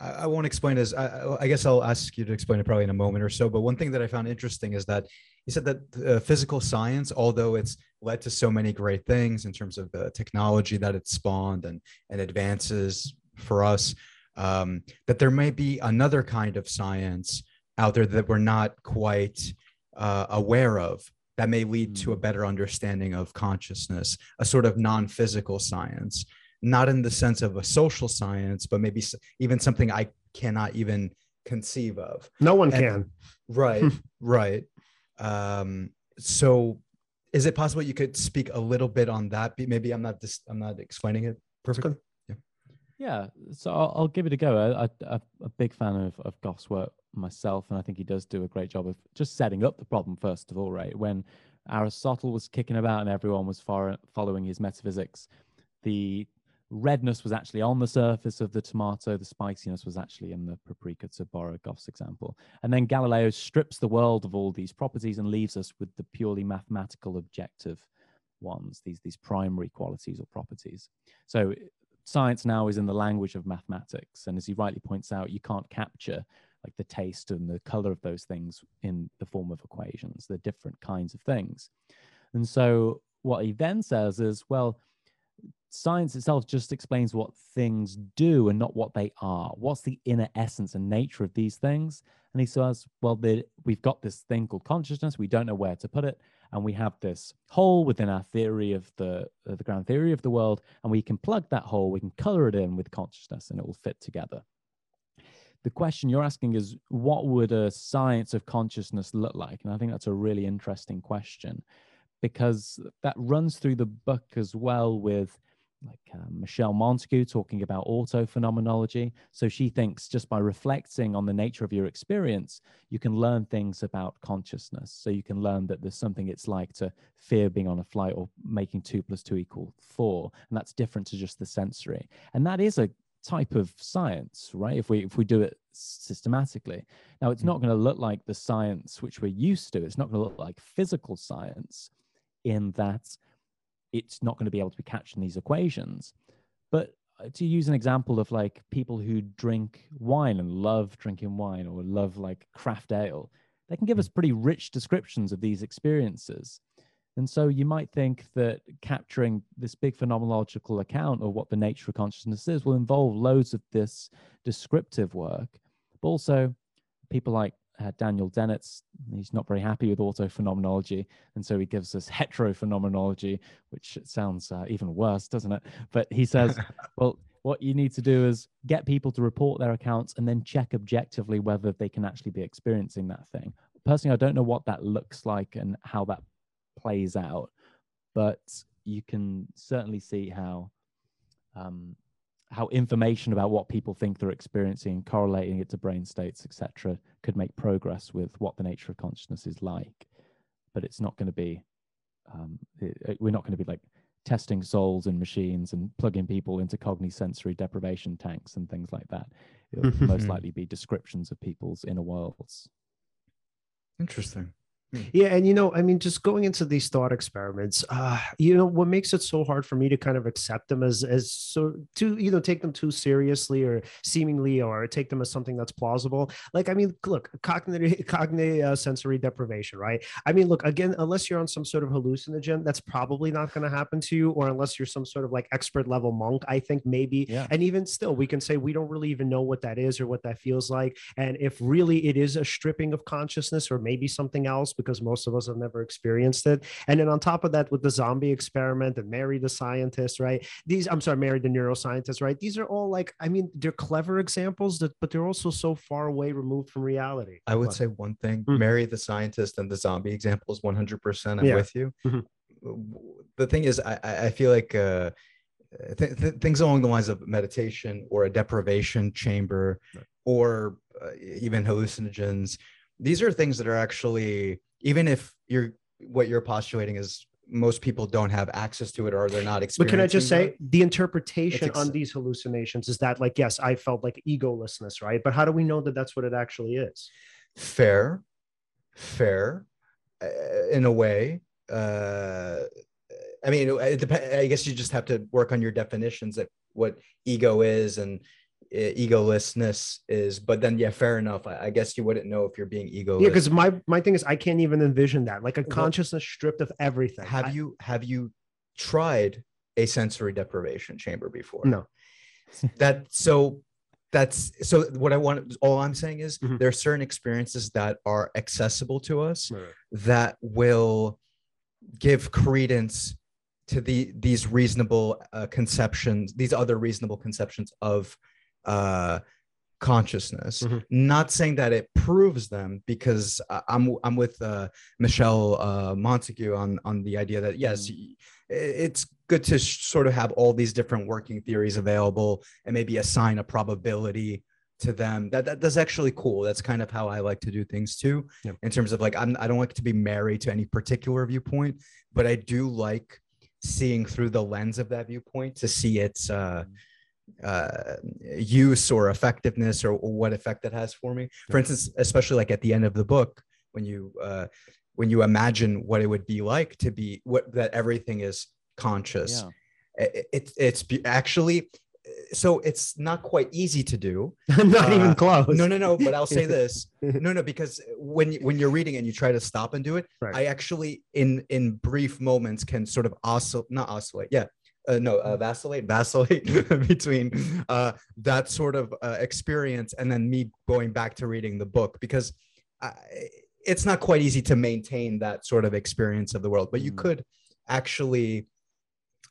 I, I won't explain as I, I, guess I'll ask you to explain it probably in a moment or so. But one thing that I found interesting is that he said that uh, physical science, although it's led to so many great things in terms of the technology that it spawned and and advances for us, um, that there may be another kind of science out there that we're not quite uh, aware of that may lead to a hmm. better understanding of consciousness, a sort of non-physical science not in the sense of a social science, but maybe even something I cannot even conceive of. No one and, can. Right, *laughs* right. Um, so is it possible you could speak a little bit on that? Maybe I'm not just I'm not explaining it perfectly. Yeah. Yeah. So I'll, I'll give it a go. I, am a big fan of, of Goff's work myself, and I think he does do a great job of just setting up the problem first of all, right? When Aristotle was kicking about and everyone was far, following his metaphysics, the redness was actually on the surface of the tomato, the spiciness was actually in the paprika, to borrow Goff's example. And then Galileo strips the world of all these properties and leaves us with the purely mathematical objective ones, these, these primary qualities or properties. So science now is in the language of mathematics. And as he rightly points out, you can't capture like the taste and the color of those things in the form of equations. They're different kinds of things. And so what he then says is, well, science itself just explains what things do and not what they are. What's the inner essence and nature of these things? And he says, well, the, we've got this thing called consciousness. We don't know where to put it. And we have this hole within our theory of the, uh, the ground theory of the world. And we can plug that hole, we can color it in with consciousness, and it will fit together. The question you're asking is, what would a science of consciousness look like? And I think that's a really interesting question because that runs through the book as well with like uh, Michelle Montague talking about auto phenomenology. So she thinks just by reflecting on the nature of your experience, you can learn things about consciousness. So you can learn that there's something it's like to fear being on a flight or making two plus two equal four. And that's different to just the sensory. And that is a type of science, right? If we if we do it systematically. Now it's not mm. going to look like the science which we're used to. It's not going to look like physical science in that it's not going to be able to be captured in these equations. But uh, to use an example of like people who drink wine and love drinking wine or love like craft ale, they can give us pretty rich descriptions of these experiences. And so you might think that capturing this big phenomenological account of what the nature of consciousness is will involve loads of this descriptive work. But also, people like uh, Daniel Dennett, he's not very happy with autophenomenology. And so he gives us heterophenomenology, which sounds uh, even worse, doesn't it? But he says, *laughs* well, what you need to do is get people to report their accounts and then check objectively whether they can actually be experiencing that thing. Personally, I don't know what that looks like and how that plays out, but you can certainly see how um, how information about what people think they're experiencing, correlating it to brain states, etc., could make progress with what the nature of consciousness is like. But it's not going to be, um, it, we're not going to be like testing souls in machines and plugging people into cognisensory deprivation tanks and things like that. It'll *laughs* most likely be descriptions of people's inner worlds. Interesting. Hmm. Yeah, and you know, I mean, just going into these thought experiments, uh, you know, what makes it so hard for me to kind of accept them as as so to you know take them too seriously or seemingly or take them as something that's plausible. Like, I mean, look, cognitive *laughs* cognitive uh, sensory deprivation, right? I mean, look again, unless you're on some sort of hallucinogen, that's probably not going to happen to you, or unless you're some sort of like expert level monk, I think maybe. Yeah. And even still, we can say we don't really even know what that is or what that feels like, and if really it is a stripping of consciousness or maybe something else because most of us have never experienced it. And then on top of that, with the zombie experiment and Mary the scientist, right? These, I'm sorry, Mary the neuroscientist, right? These are all like, I mean, they're clever examples, that, but they're also so far away removed from reality. I would say one thing mm-hmm. Mary the scientist and the zombie examples, 100%. I'm yeah. with you. Mm-hmm. The thing is, I, I feel like, uh, Th- th- things along the lines of meditation or a deprivation chamber right. or uh, even hallucinogens these are things that are actually even if you're what you're postulating is most people don't have access to it or they're not experiencing. But can I just say the interpretation ex- on these hallucinations is that like yes, I felt like egolessness, right? But how do we know that that's what it actually is? Fair, fair, uh, in a way. Uh, I mean, it depends. I guess you just have to work on your definitions of what ego is and egolessness is but then yeah fair enough. I, I, guess you wouldn't know if you're being ego yeah because my my thing is i can't even envision that like a consciousness stripped of everything. have I, you have you tried a sensory deprivation chamber before? No. That so that's so what i want all i'm saying is mm-hmm. there are certain experiences that are accessible to us right. that will give credence to the these reasonable uh, conceptions these other reasonable conceptions of uh, consciousness. Mm-hmm. Not saying that it proves them, because I'm I'm with uh, Michelle uh, Montague on on the idea that yes, mm-hmm. it's good to sh- sort of have all these different working theories available and maybe assign a probability to them. That, that that's actually cool. That's kind of how I like to do things too. Yeah. In terms of like I'm I don't like to be married to any particular viewpoint, but I do like seeing through the lens of that viewpoint to see its uh, mm-hmm uh, use or effectiveness or, or, what effect that has for me. For instance, especially like at the end of the book, when you uh, when you imagine what it would be like to be what that everything is conscious. Yeah. It, it, it's actually so it's not quite easy to do. *laughs* not uh, even close. No, no, no. But I'll say *laughs* this. No, no, because when when you're reading and you try to stop and do it, right. I actually in in brief moments can sort of oscillate, not oscillate, yeah, uh, no uh, vacillate vacillate *laughs* between uh, that sort of uh, experience and then me going back to reading the book because I, it's not quite easy to maintain that sort of experience of the world but you Mm. could actually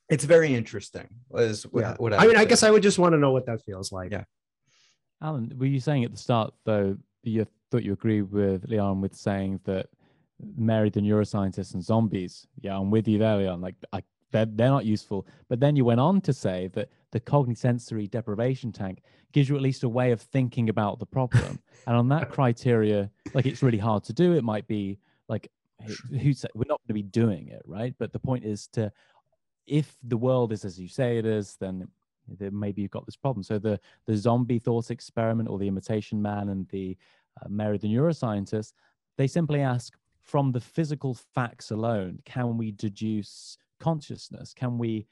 it's very interesting is what, Yeah. what I mean, would I guess I would just want to know what that feels like. Yeah. Alan, were you saying at the start though you thought you agreed with Leon with saying that Mary the neuroscientist and zombies? Yeah, I'm with you there, Leon. Like I, they're, they're not useful. But then you went on to say that the cognisensory deprivation tank gives you at least a way of thinking about the problem. *laughs* and on that criteria, like it's really hard to do. It might be like who's we're not going to be doing it, right? But the point is to if the world is as you say it is, then maybe you've got this problem. So the the zombie thought experiment or the imitation man and the uh, Mary the neuroscientist, they simply ask from the physical facts alone, can we deduce consciousness? Can we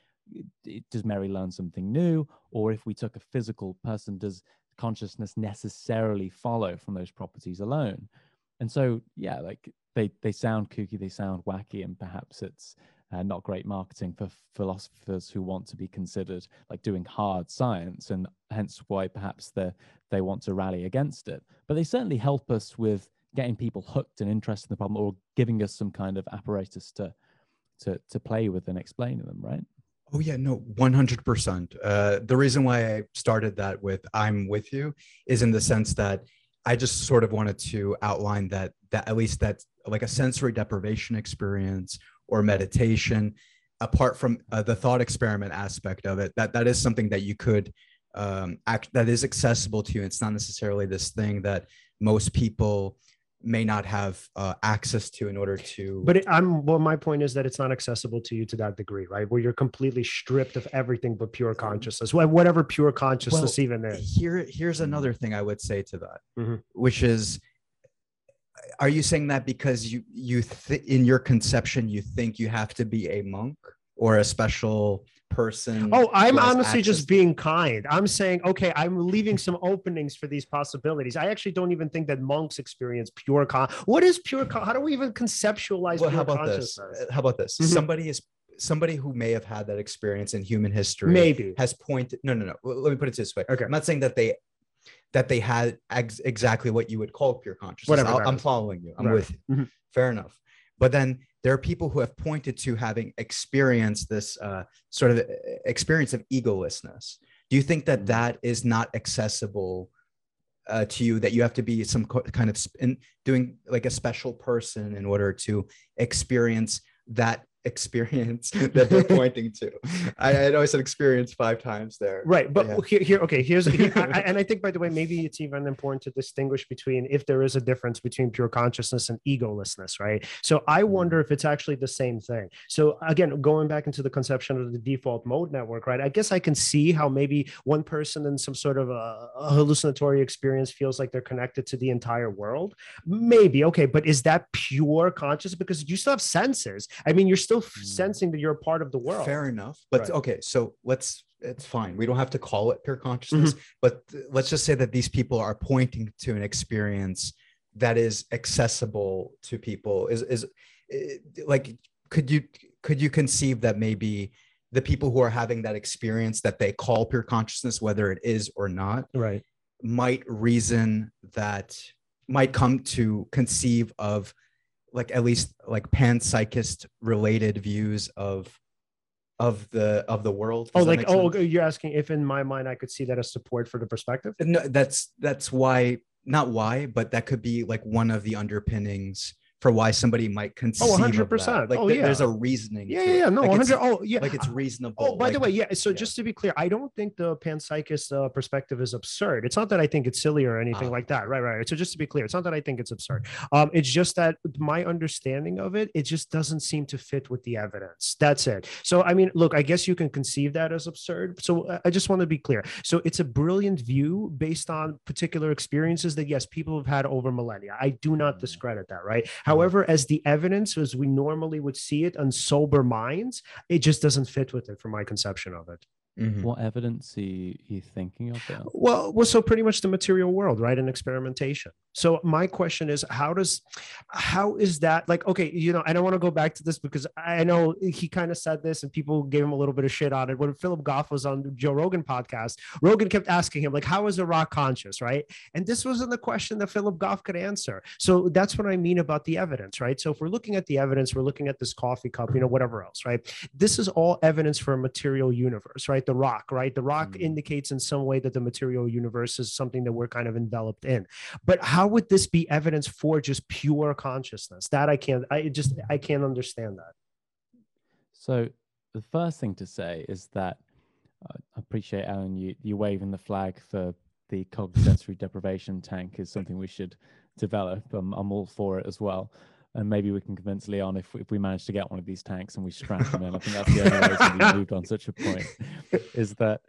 does Mary learn something new? Or if we took a physical person, does consciousness necessarily follow from those properties alone? And so, yeah, like they they sound kooky, they sound wacky, and perhaps it's uh, not great marketing for philosophers who want to be considered like doing hard science, and hence why perhaps they they want to rally against it. But they certainly help us with getting people hooked and interested in the problem, or giving us some kind of apparatus to to to play with and explain to them, right? Oh yeah, no, one hundred percent. Uh, The reason why I started that with "I'm with you" is in the sense that I just sort of wanted to outline that that at least that like a sensory deprivation experience or meditation, apart from uh, the thought experiment aspect of it, that that is something that you could um, act that is accessible to you. It's not necessarily this thing that most people may not have uh, access to in order to. But it, I'm well. My point is that it's not accessible to you to that degree, right? Where you're completely stripped of everything but pure consciousness, wha- whatever pure consciousness even is. here here's another thing i would say to that Mhm. which is are you saying that because you you th- in your conception you think you have to be a monk or a special person Oh, I'm honestly just being kind. I'm saying, okay, I'm leaving some openings for these possibilities. I actually don't even think that monks experience pure con. What is pure con? How do we even conceptualize well pure how about this consciousness? How about this Mhm. somebody is somebody who may have had that experience in human history Maybe. has pointed no no no let me put it this way Okay. i'm not saying that they that they had ex- exactly what you would call pure consciousness Whatever that i'm following you i'm Right. with you Mhm. fair enough but then there are people who have pointed to having experienced this uh, sort of uh, experience of egolessness do you think that Mm. that is not accessible uh, to you that you have to be some kind of sp- in, doing like a special person in order to experience that experience *laughs* that they're *laughs* pointing to I, I know i said experience five times there Right, but Yeah. here, here, okay. Here's, here, I- *laughs* and I think, by the way, maybe it's even important to distinguish between if there is a difference between pure consciousness and egolessness, right? So I Mm-hmm. wonder if it's actually the same thing. So again, going back into the conception of the default mode network, right? I guess I can see how maybe one person in some sort of a, a hallucinatory experience feels like they're connected to the entire world. Maybe okay, but is that pure conscious? Because you still have senses. I mean, you're still f- Mm. sensing that you're a part of the world. Fair enough. But Right. okay, so let's it's fine. We don't have to call it pure consciousness, Mm-hmm. but let's just say that these people are pointing to an experience that is accessible to people. Is is eh, like could you could you conceive that maybe the people who are having that experience that they call pure consciousness, whether it is or not, Right. might reason that might come to conceive of like at least like panpsychist related views of of the of the world Oh, Does that like oh, you're asking if in my mind I could see that as support for the perspective. no, that's that's why not why but that could be like one of the underpinnings for why somebody might conceive of that. 100%. like Oh, th- there's a reasoning Yeah, yeah, yeah. No, like it's, hundred. Oh, yeah. like it's reasonable Oh, by the way, yeah. So yeah. just to be clear, I don't think the panpsychist uh, perspective is absurd. It's not that I think it's silly or anything Ah. like that. Right, right. So just to be clear, it's not that I think it's absurd. Um, it's just that my understanding of it, it just doesn't seem to fit with the evidence. That's it. So I mean, look, I guess you can conceive that as absurd. So uh, I just want to be clear. So it's a brilliant view based on particular experiences that yes, people have had over millennia. I do not Mhm. discredit that. Right. However, as the evidence as we normally would see it on sober minds, it just doesn't fit with it from my conception of it. Mhm. What evidence are you, you thinking of there? Well, well, so pretty much the material world, right? And experimentation. So my question is, how does, how is that like? Okay, you know, I don't want to go back to this because I know he kind of said this, and people gave him a little bit of shit on it when Philip Goff was on the Joe Rogan podcast. Rogan kept asking him like, "How is the Rock conscious?" Right? And this wasn't the question that Philip Goff could answer. So that's what I mean about the evidence, right? So if we're looking at the evidence, we're looking at this coffee cup, you know, whatever else, right? This is all evidence for a material universe, right? The rock, right? The rock Mm. indicates in some way that the material universe is something that we're kind of enveloped in. But how would this be evidence for just pure consciousness? That I can't, I just, I can't understand that. So the first thing to say is that uh, I appreciate Alan you you waving the flag for the cognitive sensory deprivation tank is something we should develop. I'm, I'm all for it as well. And maybe we can convince Leon if, if we manage to get one of these tanks and we strap him in. I think that's the only reason we *laughs* moved on such a point is that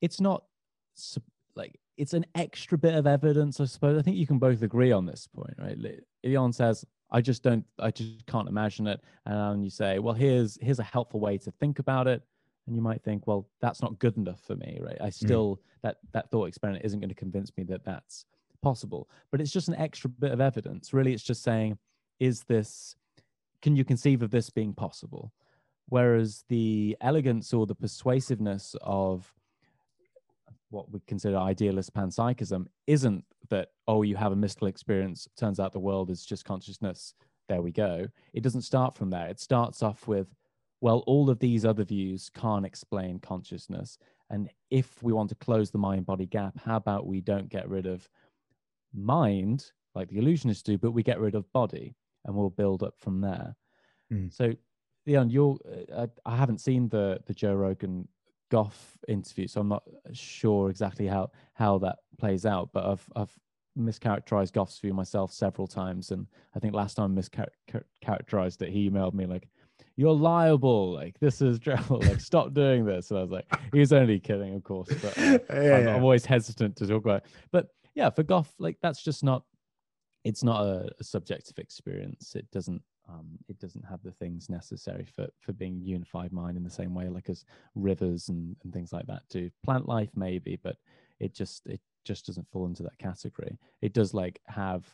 it's not like it's an extra bit of evidence, I suppose. I think you can both agree on this point, right? Leon says, I just don't, I just can't imagine it. And you say, well, here's here's a helpful way to think about it. And you might think, well, that's not good enough for me, right? I hmm. still that that thought experiment isn't going to convince me that that's possible. But it's just an extra bit of evidence. Really, it's just saying, is this? Can you conceive of this being possible? Whereas the elegance or the persuasiveness of what we consider idealist panpsychism isn't that oh you have a mystical experience turns out the world is just consciousness there we go it doesn't start from there it starts off with well all of these other views can't explain consciousness and if we want to close the mind body gap how about we don't get rid of mind like the illusionists do but we get rid of body and we'll build up from there Mm. so leon you're uh, i haven't seen the the joe rogan Goff interview, so I'm not sure exactly how how that plays out. But I've I've mischaracterized Goff's view myself several times, and I think last time I mischaracterized it, he emailed me like, "You're liable. Like this is *laughs* trouble. Like stop doing this." And I was like, "He was only kidding, of course." But uh, *laughs* I'm, I'm always hesitant to talk about. It. But yeah, for Goff, like that's just not. It's not a, a subjective experience. It doesn't um, it doesn't have the things necessary for for being unified mind in the same way like as rivers and, and things like that do plant life maybe but it just it just doesn't fall into that category it does like have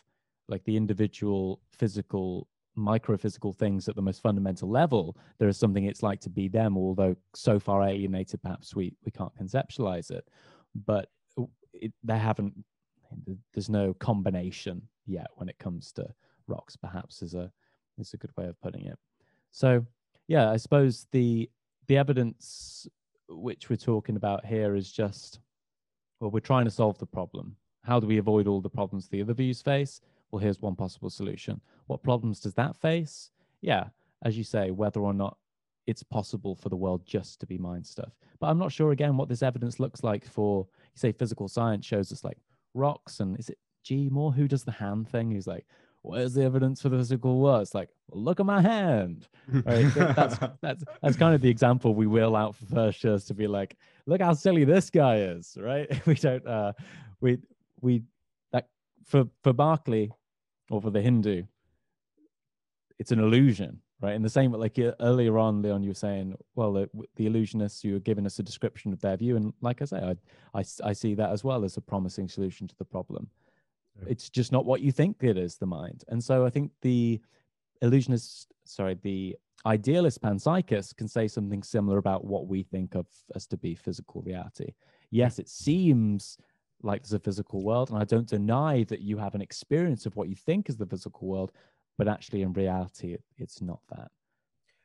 like the individual physical microphysical things at the most fundamental level there is something it's like to be them although so far alienated perhaps we we can't conceptualize it but it, they haven't there's no combination yet when it comes to rocks perhaps is a is a good way of putting it. So, yeah, I suppose the the evidence which we're talking about here is just well, we're trying to solve the problem. How do we avoid all the problems the other views face? Well, here's one possible solution. What problems does that face? Yeah, as you say, whether or not it's possible for the world just to be mind stuff. But I'm not sure again what this evidence looks like for you say physical science shows us like rocks and is it G Moore who does the hand thing? He's like, where's the evidence for the physical world? It's like, well, look at my hand. Right. that's *laughs* that's that's kind of the example we wheel out for first years to be like, look how silly this guy is, right? *laughs* We don't uh we we that for for Berkeley or for the Hindu, it's an illusion, right? In the same like earlier on, Leon, you were saying, well, the, the illusionists, you were giving us a description of their view, and like I say, I, I I see that as well as a promising solution to the problem. It's just not what you think it is the mind. And so i think the illusionist sorry the idealist panpsychist can say something similar about what we think of as to be physical reality. Yes it seems like there's a physical world and i don't deny that you have an experience of what you think is the physical world but actually in reality it, it's not that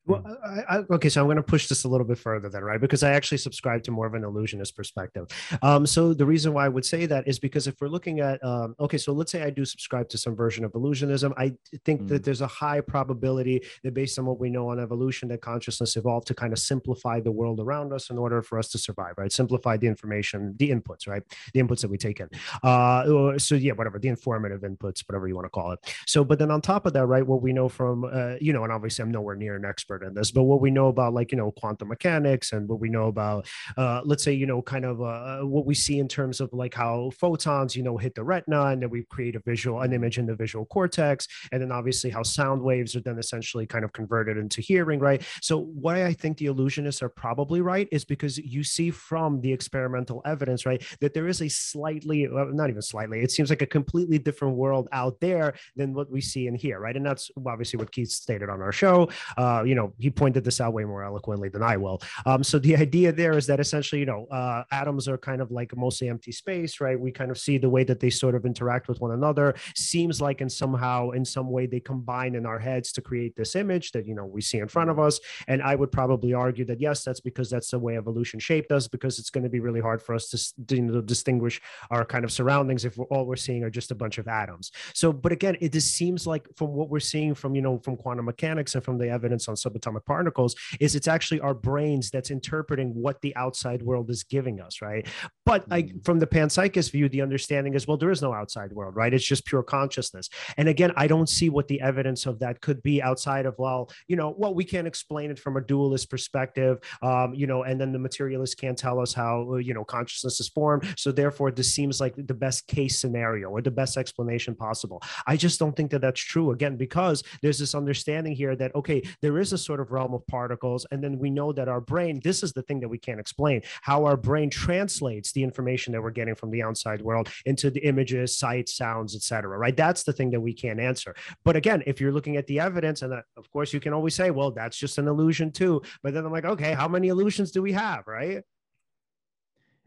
Well, I, I, okay, so I'm going to push this a little bit further then, right? Because I actually subscribe to more of an illusionist perspective. Um, so the reason why I would say that is because if we're looking at, um, okay, so let's say I do subscribe to some version of illusionism, I think Mm. that there's a high probability that based on what we know on evolution, that consciousness evolved to kind of simplify the world around us in order for us to survive, right? Simplify the information, the inputs, right? The inputs that we take in. Uh, so yeah, whatever the informative inputs, whatever you want to call it. So, but then on top of that, right, what we know from, uh, you know, and obviously I'm nowhere near an expert expert in this, but what we know about like you know quantum mechanics and what we know about uh, let's say you know kind of uh, what we see in terms of like how photons you know hit the retina and then we create a visual an image in the visual cortex, and then obviously how sound waves are then essentially kind of converted into hearing, right? So why I think the illusionists are probably right is because you see from the experimental evidence, right, that there is a slightly, not even slightly, it seems like a completely different world out there than what we see in here, right? And that's obviously what Keith stated on our show. Uh, you know, he pointed this out way more eloquently than I will. Um, so the idea there is that essentially, you know, uh, atoms are kind of like mostly empty space, right? We kind of see the way that they sort of interact with one another. Seems like in somehow, in some way, they combine in our heads to create this image that you know we see in front of us. And I would probably argue that yes, that's because that's the way evolution shaped us. Because it's going to be really hard for us to, you know, distinguish our kind of surroundings if we're, all we're seeing are just a bunch of atoms. So, but again, it just seems like from what we're seeing from you know from quantum mechanics and from the evidence on subatomic particles is it's actually our brains that's interpreting what the outside world is giving us, right? But I, mm. from the panpsychist view, the understanding is well, there is no outside world, right? It's just pure consciousness. And again, I don't see what the evidence of that could be outside of well, you know, well, we can't explain it from a dualist perspective, um, you know, and then the materialist can't tell us how you know consciousness is formed. So therefore, this seems like the best case scenario or the best explanation possible. I just don't think that that's true. Again, because there's this understanding here that okay, there is a sort of realm of particles, and then we know that our brain. This is the thing that we can't explain: how our brain translates the information that we're getting from the outside world into the images, sights, sounds, etc. Right? That's the thing that we can't answer. But again, if you're looking at the evidence, and of course you can always say, well, that's just an illusion too. But then I'm like, okay, how many illusions do we have? Right?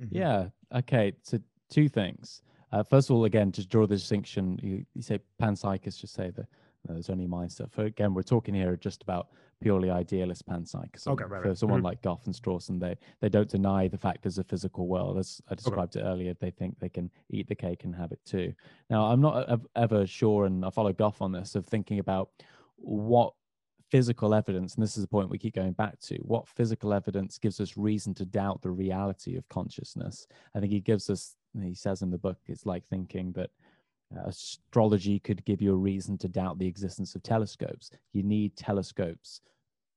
Mm-hmm. Yeah. Okay. So two things. Uh, first of all, again, to draw the distinction, you, you say panpsychists just say that there's only mind stuff. Again, we're talking here just about purely idealist panpsychism. Okay, right, For right. someone mm-hmm. like Goff and Strawson, they they don't deny the fact there's a physical world. As I described okay. it earlier, they think they can eat the cake and have it too. Now, I'm not ever sure, and I follow Goff on this, of thinking about what physical evidence, and this is the point we keep going back to, what physical evidence gives us reason to doubt the reality of consciousness? I think he gives us, he says in the book, it's like thinking that uh, Uh, astrology could give you a reason to doubt the existence of telescopes. You need telescopes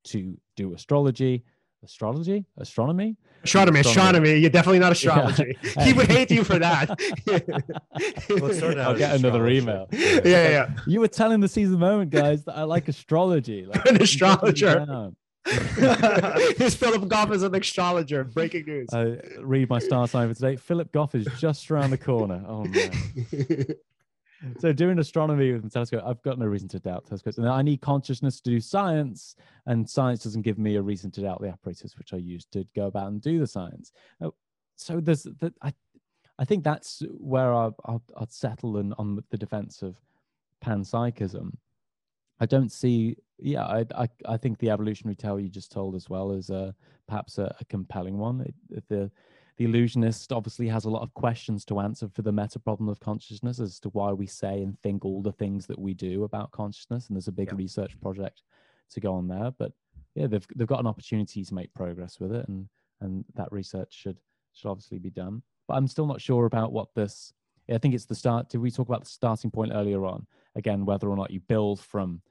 to do astrology astrology, astronomy, astronomy, astronomy. You're definitely not *laughs* astrology. Yeah. *laughs* he would hate you for that. *laughs* well, I'll get another email. Yeah, yeah, yeah. You were telling the season moment, guys, that I like astrology. Like, an astrologer. Here's Philip Goff is an astrologer. Breaking news. I read my star sign for today. Philip Goff is just around the corner. Oh man so doing astronomy with a telescope, I've got no reason to doubt telescopes. And I need consciousness to do science, and science doesn't give me a reason to doubt the apparatus which I use to go about and do the science. Oh, so there's that. I, I think that's where I'll, I'll, I'll settle in, on the defense of panpsychism. I don't see. Yeah, I, I, I think the evolutionary tale you just told as well is uh, perhaps a, a compelling one. It, the the illusionist obviously has a lot of questions to answer for the meta problem of consciousness as to why we say and think all the things that we do about consciousness. And there's a big yeah. research project to go on there. But yeah, they've they've got an opportunity to make progress with it, and and that research should should obviously be done. But I'm still not sure about what this. I think it's the start. Did we talk about the starting point earlier on? Again, whether or not you build from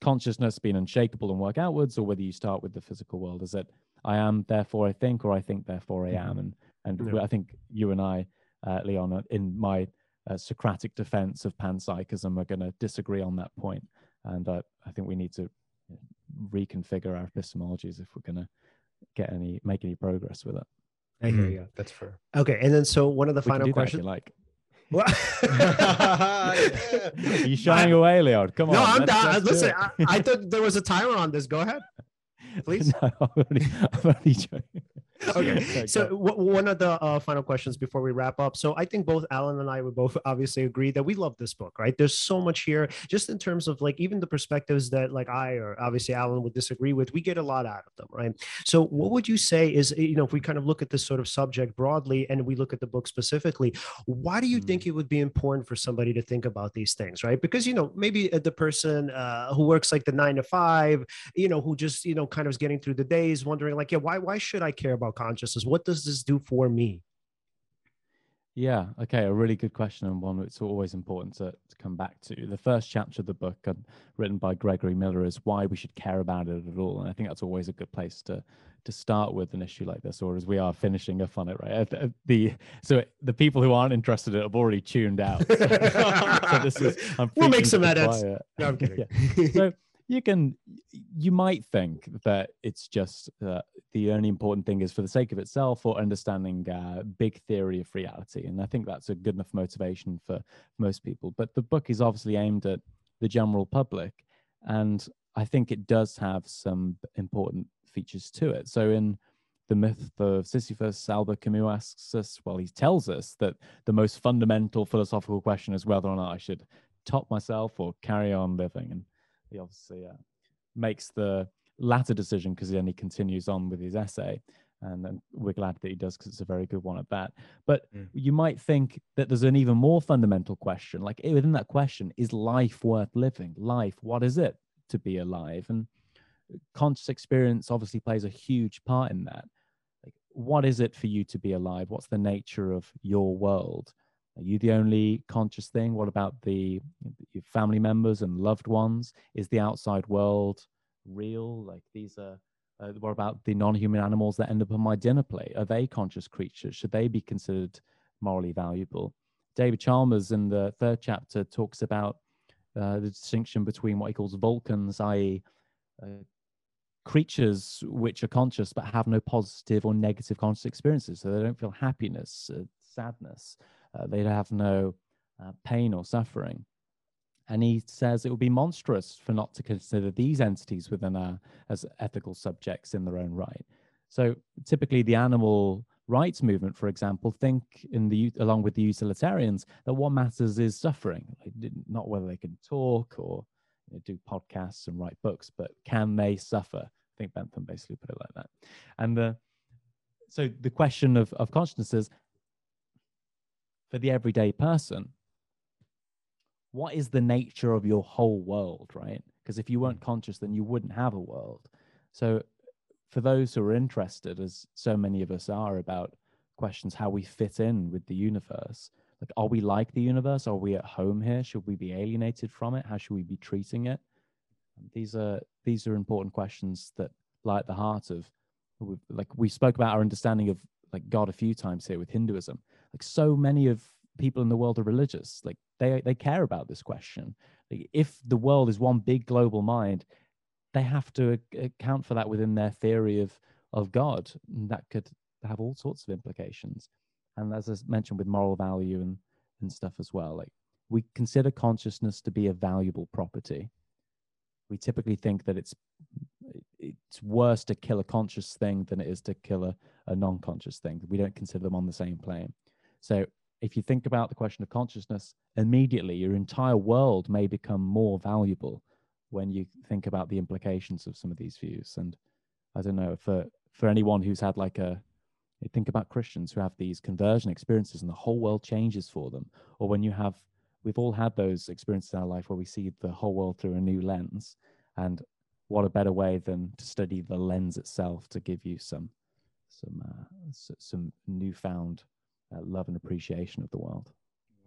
consciousness being unshakable and work outwards, or whether you start with the physical world. Is it I am, therefore I think, or I think, therefore I am. Mm-hmm. And and yeah. I think you and I, uh, Leon, in my uh, Socratic defense of panpsychism, are going to disagree on that point. And uh, I think we need to reconfigure our epistemologies if we're going to get any make any progress with it. I hear you. That's fair. Okay, and then so one of the we final questions, like. *laughs* *laughs* you shying away, Leon? Come on. No, I'm down. Listen, I, I thought there was a timer on this. Go ahead please? *laughs* no, I'm only, I'm only joking. *laughs* *laughs* okay. So w- one of the uh, final questions before we wrap up. So I think both Alan and I would both *laughs* obviously agree that we love this book, right? There's so much here, just in terms of like even the perspectives that like I or obviously Alan would disagree with. We get a lot out of them, right? So what would you say is you know if we kind of look at this sort of subject broadly and we look at the book specifically, why do you mm. think it would be important for somebody to think about these things, right? Because you know maybe uh, the person uh, who works like the nine to five, you know, who just you know kind of is getting through the days, wondering like, yeah, why why should I care about consciousness? What does this do for me? Yeah. Okay. A really good question and one that's always important to, to come back to. The first chapter of the book, um, written by Gregory Miller, is why we should care about it at all. And I think that's always a good place to to start with an issue like this, or as we are finishing up on it, right? The so the people who aren't interested in it have already tuned out. So, *laughs* so this is I'm we'll make some edits. No, I'm kidding. *laughs* yeah. So you can you might think that it's just uh, the only important thing is for the sake of itself or understanding uh, big theory of reality and i think that's a good enough motivation for most people but the book is obviously aimed at the general public and i think it does have some important features to it so in the myth of Sisyphus, Albert Camus asks us, well, he tells us that the most fundamental philosophical question is whether or not I should top myself or carry on living. And he obviously uh, makes the latter decision because then he continues on with his essay. And, and we're glad that he does because it's a very good one at that. But mm. you might think that there's an even more fundamental question. Like within that question, is life worth living? Life, what is it to be alive? And conscious experience obviously plays a huge part in that. Like, what is it for you to be alive? What's the nature of your world? Are you the only conscious thing? What about the your family members and loved ones? Is the outside world real? Like these are. Uh, what about the non-human animals that end up on my dinner plate? Are they conscious creatures? Should they be considered morally valuable? David Chalmers in the third chapter talks about uh, the distinction between what he calls Vulcans, i.e., uh, creatures which are conscious but have no positive or negative conscious experiences. So they don't feel happiness, uh, sadness, uh, they'd have no uh, pain or suffering. And he says it would be monstrous for not to consider these entities within our, as ethical subjects in their own right. So typically, the animal rights movement, for example, think in the along with the utilitarians that what matters is suffering, not whether they can talk or you know, do podcasts and write books, but can they suffer? I think Bentham basically put it like that. And the so the question of, of consciousness is for the everyday person, what is the nature of your whole world, right? Because if you weren't hmm. conscious, then you wouldn't have a world. So, for those who are interested, as so many of us are, about questions how we fit in with the universe, like, are we like the universe? Are we at home here? Should we be alienated from it? How should we be treating it? These are these are important questions that lie at the heart of, like we spoke about our understanding of like God a few times here with Hinduism like so many of people in the world are religious. Like they they care about this question. Like, if the world is one big global mind they have to uh, account for that within their theory of of god. And that could have all sorts of implications. And as i mentioned with moral value and and stuff as well like we consider consciousness to be a valuable property. We typically think that it's it's worse to kill a conscious thing than it is to kill a, a non-conscious thing. We don't consider them on the same plane so if you think about the question of consciousness, immediately your entire world may become more valuable when you think about the implications of some of these views. And I don't know, for for anyone who's had like a think about Christians who have these conversion experiences and the whole world changes for them, or when you have we've all had those experiences in our life where we see the whole world through a new lens. And what a better way than to study the lens itself to give you some some uh, some newfound love and appreciation of the world.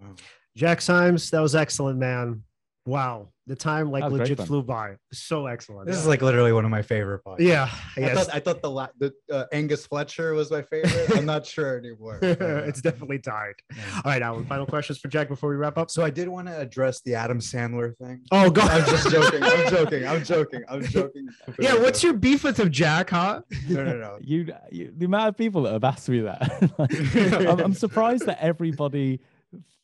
Wow. Jack Symes, that was excellent, man. Wow, the time like legit flew by. So excellent. This is like literally one of my favorite podcasts. Yeah, I thought, I thought the la- the uh, Angus Fletcher was my favorite. I'm not sure anymore. *laughs* it's definitely tied. Yeah. All right, Alan. Final questions for Jack before we wrap up. So I did want to address the Adam Sandler thing. Oh God, I'm just joking. I'm joking. I'm joking. I'm joking. *laughs* yeah, what's your beef with him, Jack? Huh? *laughs* No, no, no. you, you the amount of people that have asked me that. I'm, I'm surprised that everybody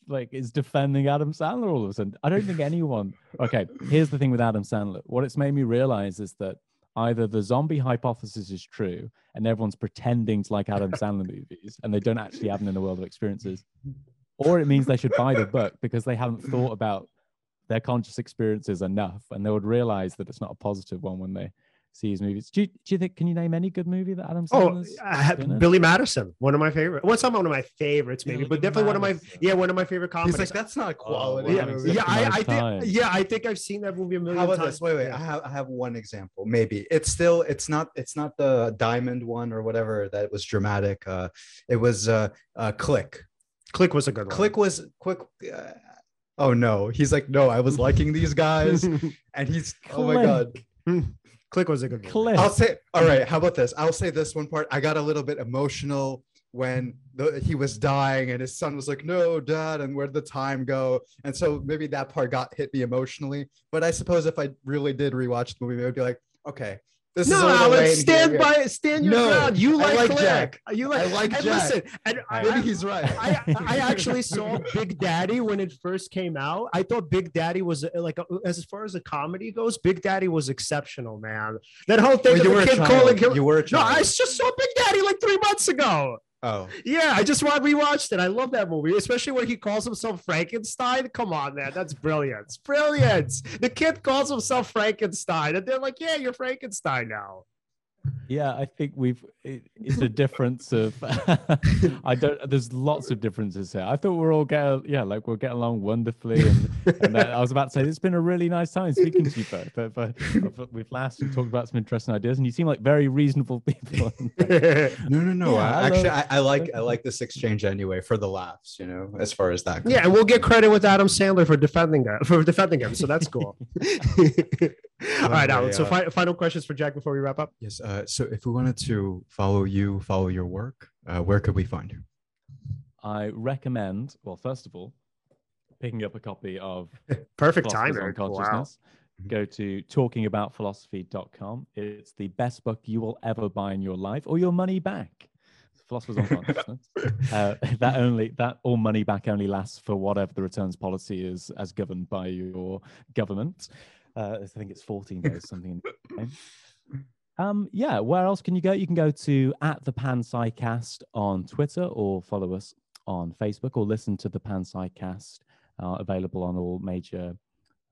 like is defending Adam Sandler all of a sudden. I don't think anyone. *laughs* Okay, here's the thing with Adam Sandler. What it's made me realize is that either the zombie hypothesis is true and everyone's pretending to like Adam Sandler movies and they don't actually have them in the world of experiences, or it means they should buy the book because they haven't thought about their conscious experiences enough and they would realize that it's not a positive one when they see his movies. Do you, do you think? Can you name any good movie that Adam oh, Sandler's? Oh, Billy Madison, one of my favorite. Well, not one of my favorites, maybe, but definitely Madison. one of my yeah, one of my favorite comedies. He's like, that's not quality. Oh, yeah, yeah, I, I think yeah, I think I've seen that movie a million How about times. This? Wait, wait, I have I have one example. Maybe it's still it's not it's not the diamond one or whatever that was dramatic. Uh, it was uh, uh Click Click was a good one. Click was quick. Uh, oh no, he's like, no, I was liking these guys, *laughs* and he's oh my god. *laughs* Click was a good one. Click. I'll say, all right. How about this? I'll say this one part. I got a little bit emotional when the, he was dying, and his son was like, "No, Dad," and where'd the time go? And so maybe that part got hit me emotionally. But I suppose if I really did rewatch the movie, maybe I'd be like, okay, this no, Alex, stand by, stand your No, ground. You I like, like Jack. You like, I like and Jack. Listen, and I, Maybe he's right. I, I actually saw Big Daddy when it first came out. I thought Big Daddy was uh, like, a, as far as the comedy goes, Big Daddy was exceptional, man. That whole thing Well, you were a kid child. calling him. You were a No, child. I just saw Big Daddy like three months ago. Oh, Yeah, I just wa- rewatched it. I love that movie, especially when he calls himself Frankenstein. Come on, man, that's brilliant. It's brilliant. The kid calls himself Frankenstein, and they're like, "Yeah, you're Frankenstein now." Yeah, I think we've. It, it's a difference of. *laughs* I don't. There's lots of differences here. I thought we're all get. Yeah, like we're getting along wonderfully, and, and then I was about to say it's been a really nice time speaking to you both. But, but, but we've laughed and talked about some interesting ideas, and you seem like very reasonable people. *laughs* *laughs* no, no, no. Yeah, I, I actually, I, I like I like this exchange anyway for the laughs. You know, as far as that. Goes. yeah, and we'll get credit with Adam Sandler for defending that for defending him. So that's cool. All right, Anyway, Alan. So uh, fi- final questions for Jack before we wrap up. Yes. Uh, so, if we wanted to follow you, follow your work, uh, where could we find you? I recommend. Well, first of all, picking up a copy of *laughs* Perfect Philosophers timing. on Wow. Consciousness. Mhm. Go to talkingaboutphilosophy.com. It's the best book you will ever buy in your life or your money back. Philosophers on Consciousness. *laughs* Uh, that only that all money back only lasts for whatever the returns policy is as governed by your government. Uh, I think it's 14 days, something. In the name. um, yeah, where else can you go? You can go to at the Panpsycast on Twitter or follow us on Facebook or listen to the Panpsycast uh, available on all major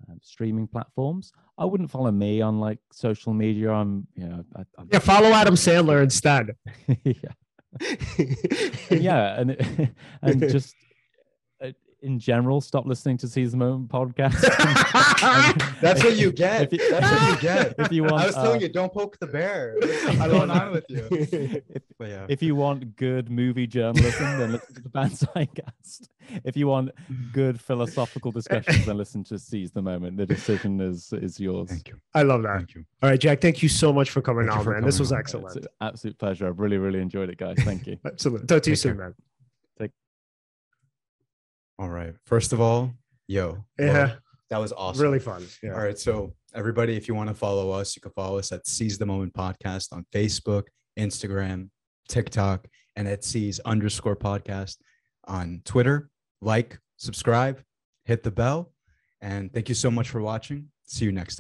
um, streaming platforms. I wouldn't follow me on like social media. I'm, you know, I, I'm, Yeah, follow *laughs* Adam Sandler instead. *laughs* *laughs* yeah, and yeah, and and just uh, in general, stop listening to Seize the Moment podcast. *laughs* That's what you get. If you- That's *laughs* what you get. if you want, I was telling uh, you, don't poke the bear. What's going on with you? *laughs* if, But yeah. if you want good movie journalism, then listen to the Banzai-cast. If you want good philosophical discussions, then listen to Seize the Moment. The decision is is yours. Thank you. I love that. Thank you. All right, Jack. Thank you so much for coming Thank on, for man. This was on. It's excellent. an absolute pleasure. I've really, really enjoyed it, guys. Thank you. Absolutely. Talk to you Take soon, care. man. All right. First of all, yo. well, Yeah, that was awesome. really fun. Yeah. All right. So, everybody, if you want to follow us, you can follow us at Seize the Moment Podcast on Facebook, Instagram, TikTok, and at Seize underscore podcast on Twitter. Like, subscribe, hit the bell. And thank you so much for watching. See you next time.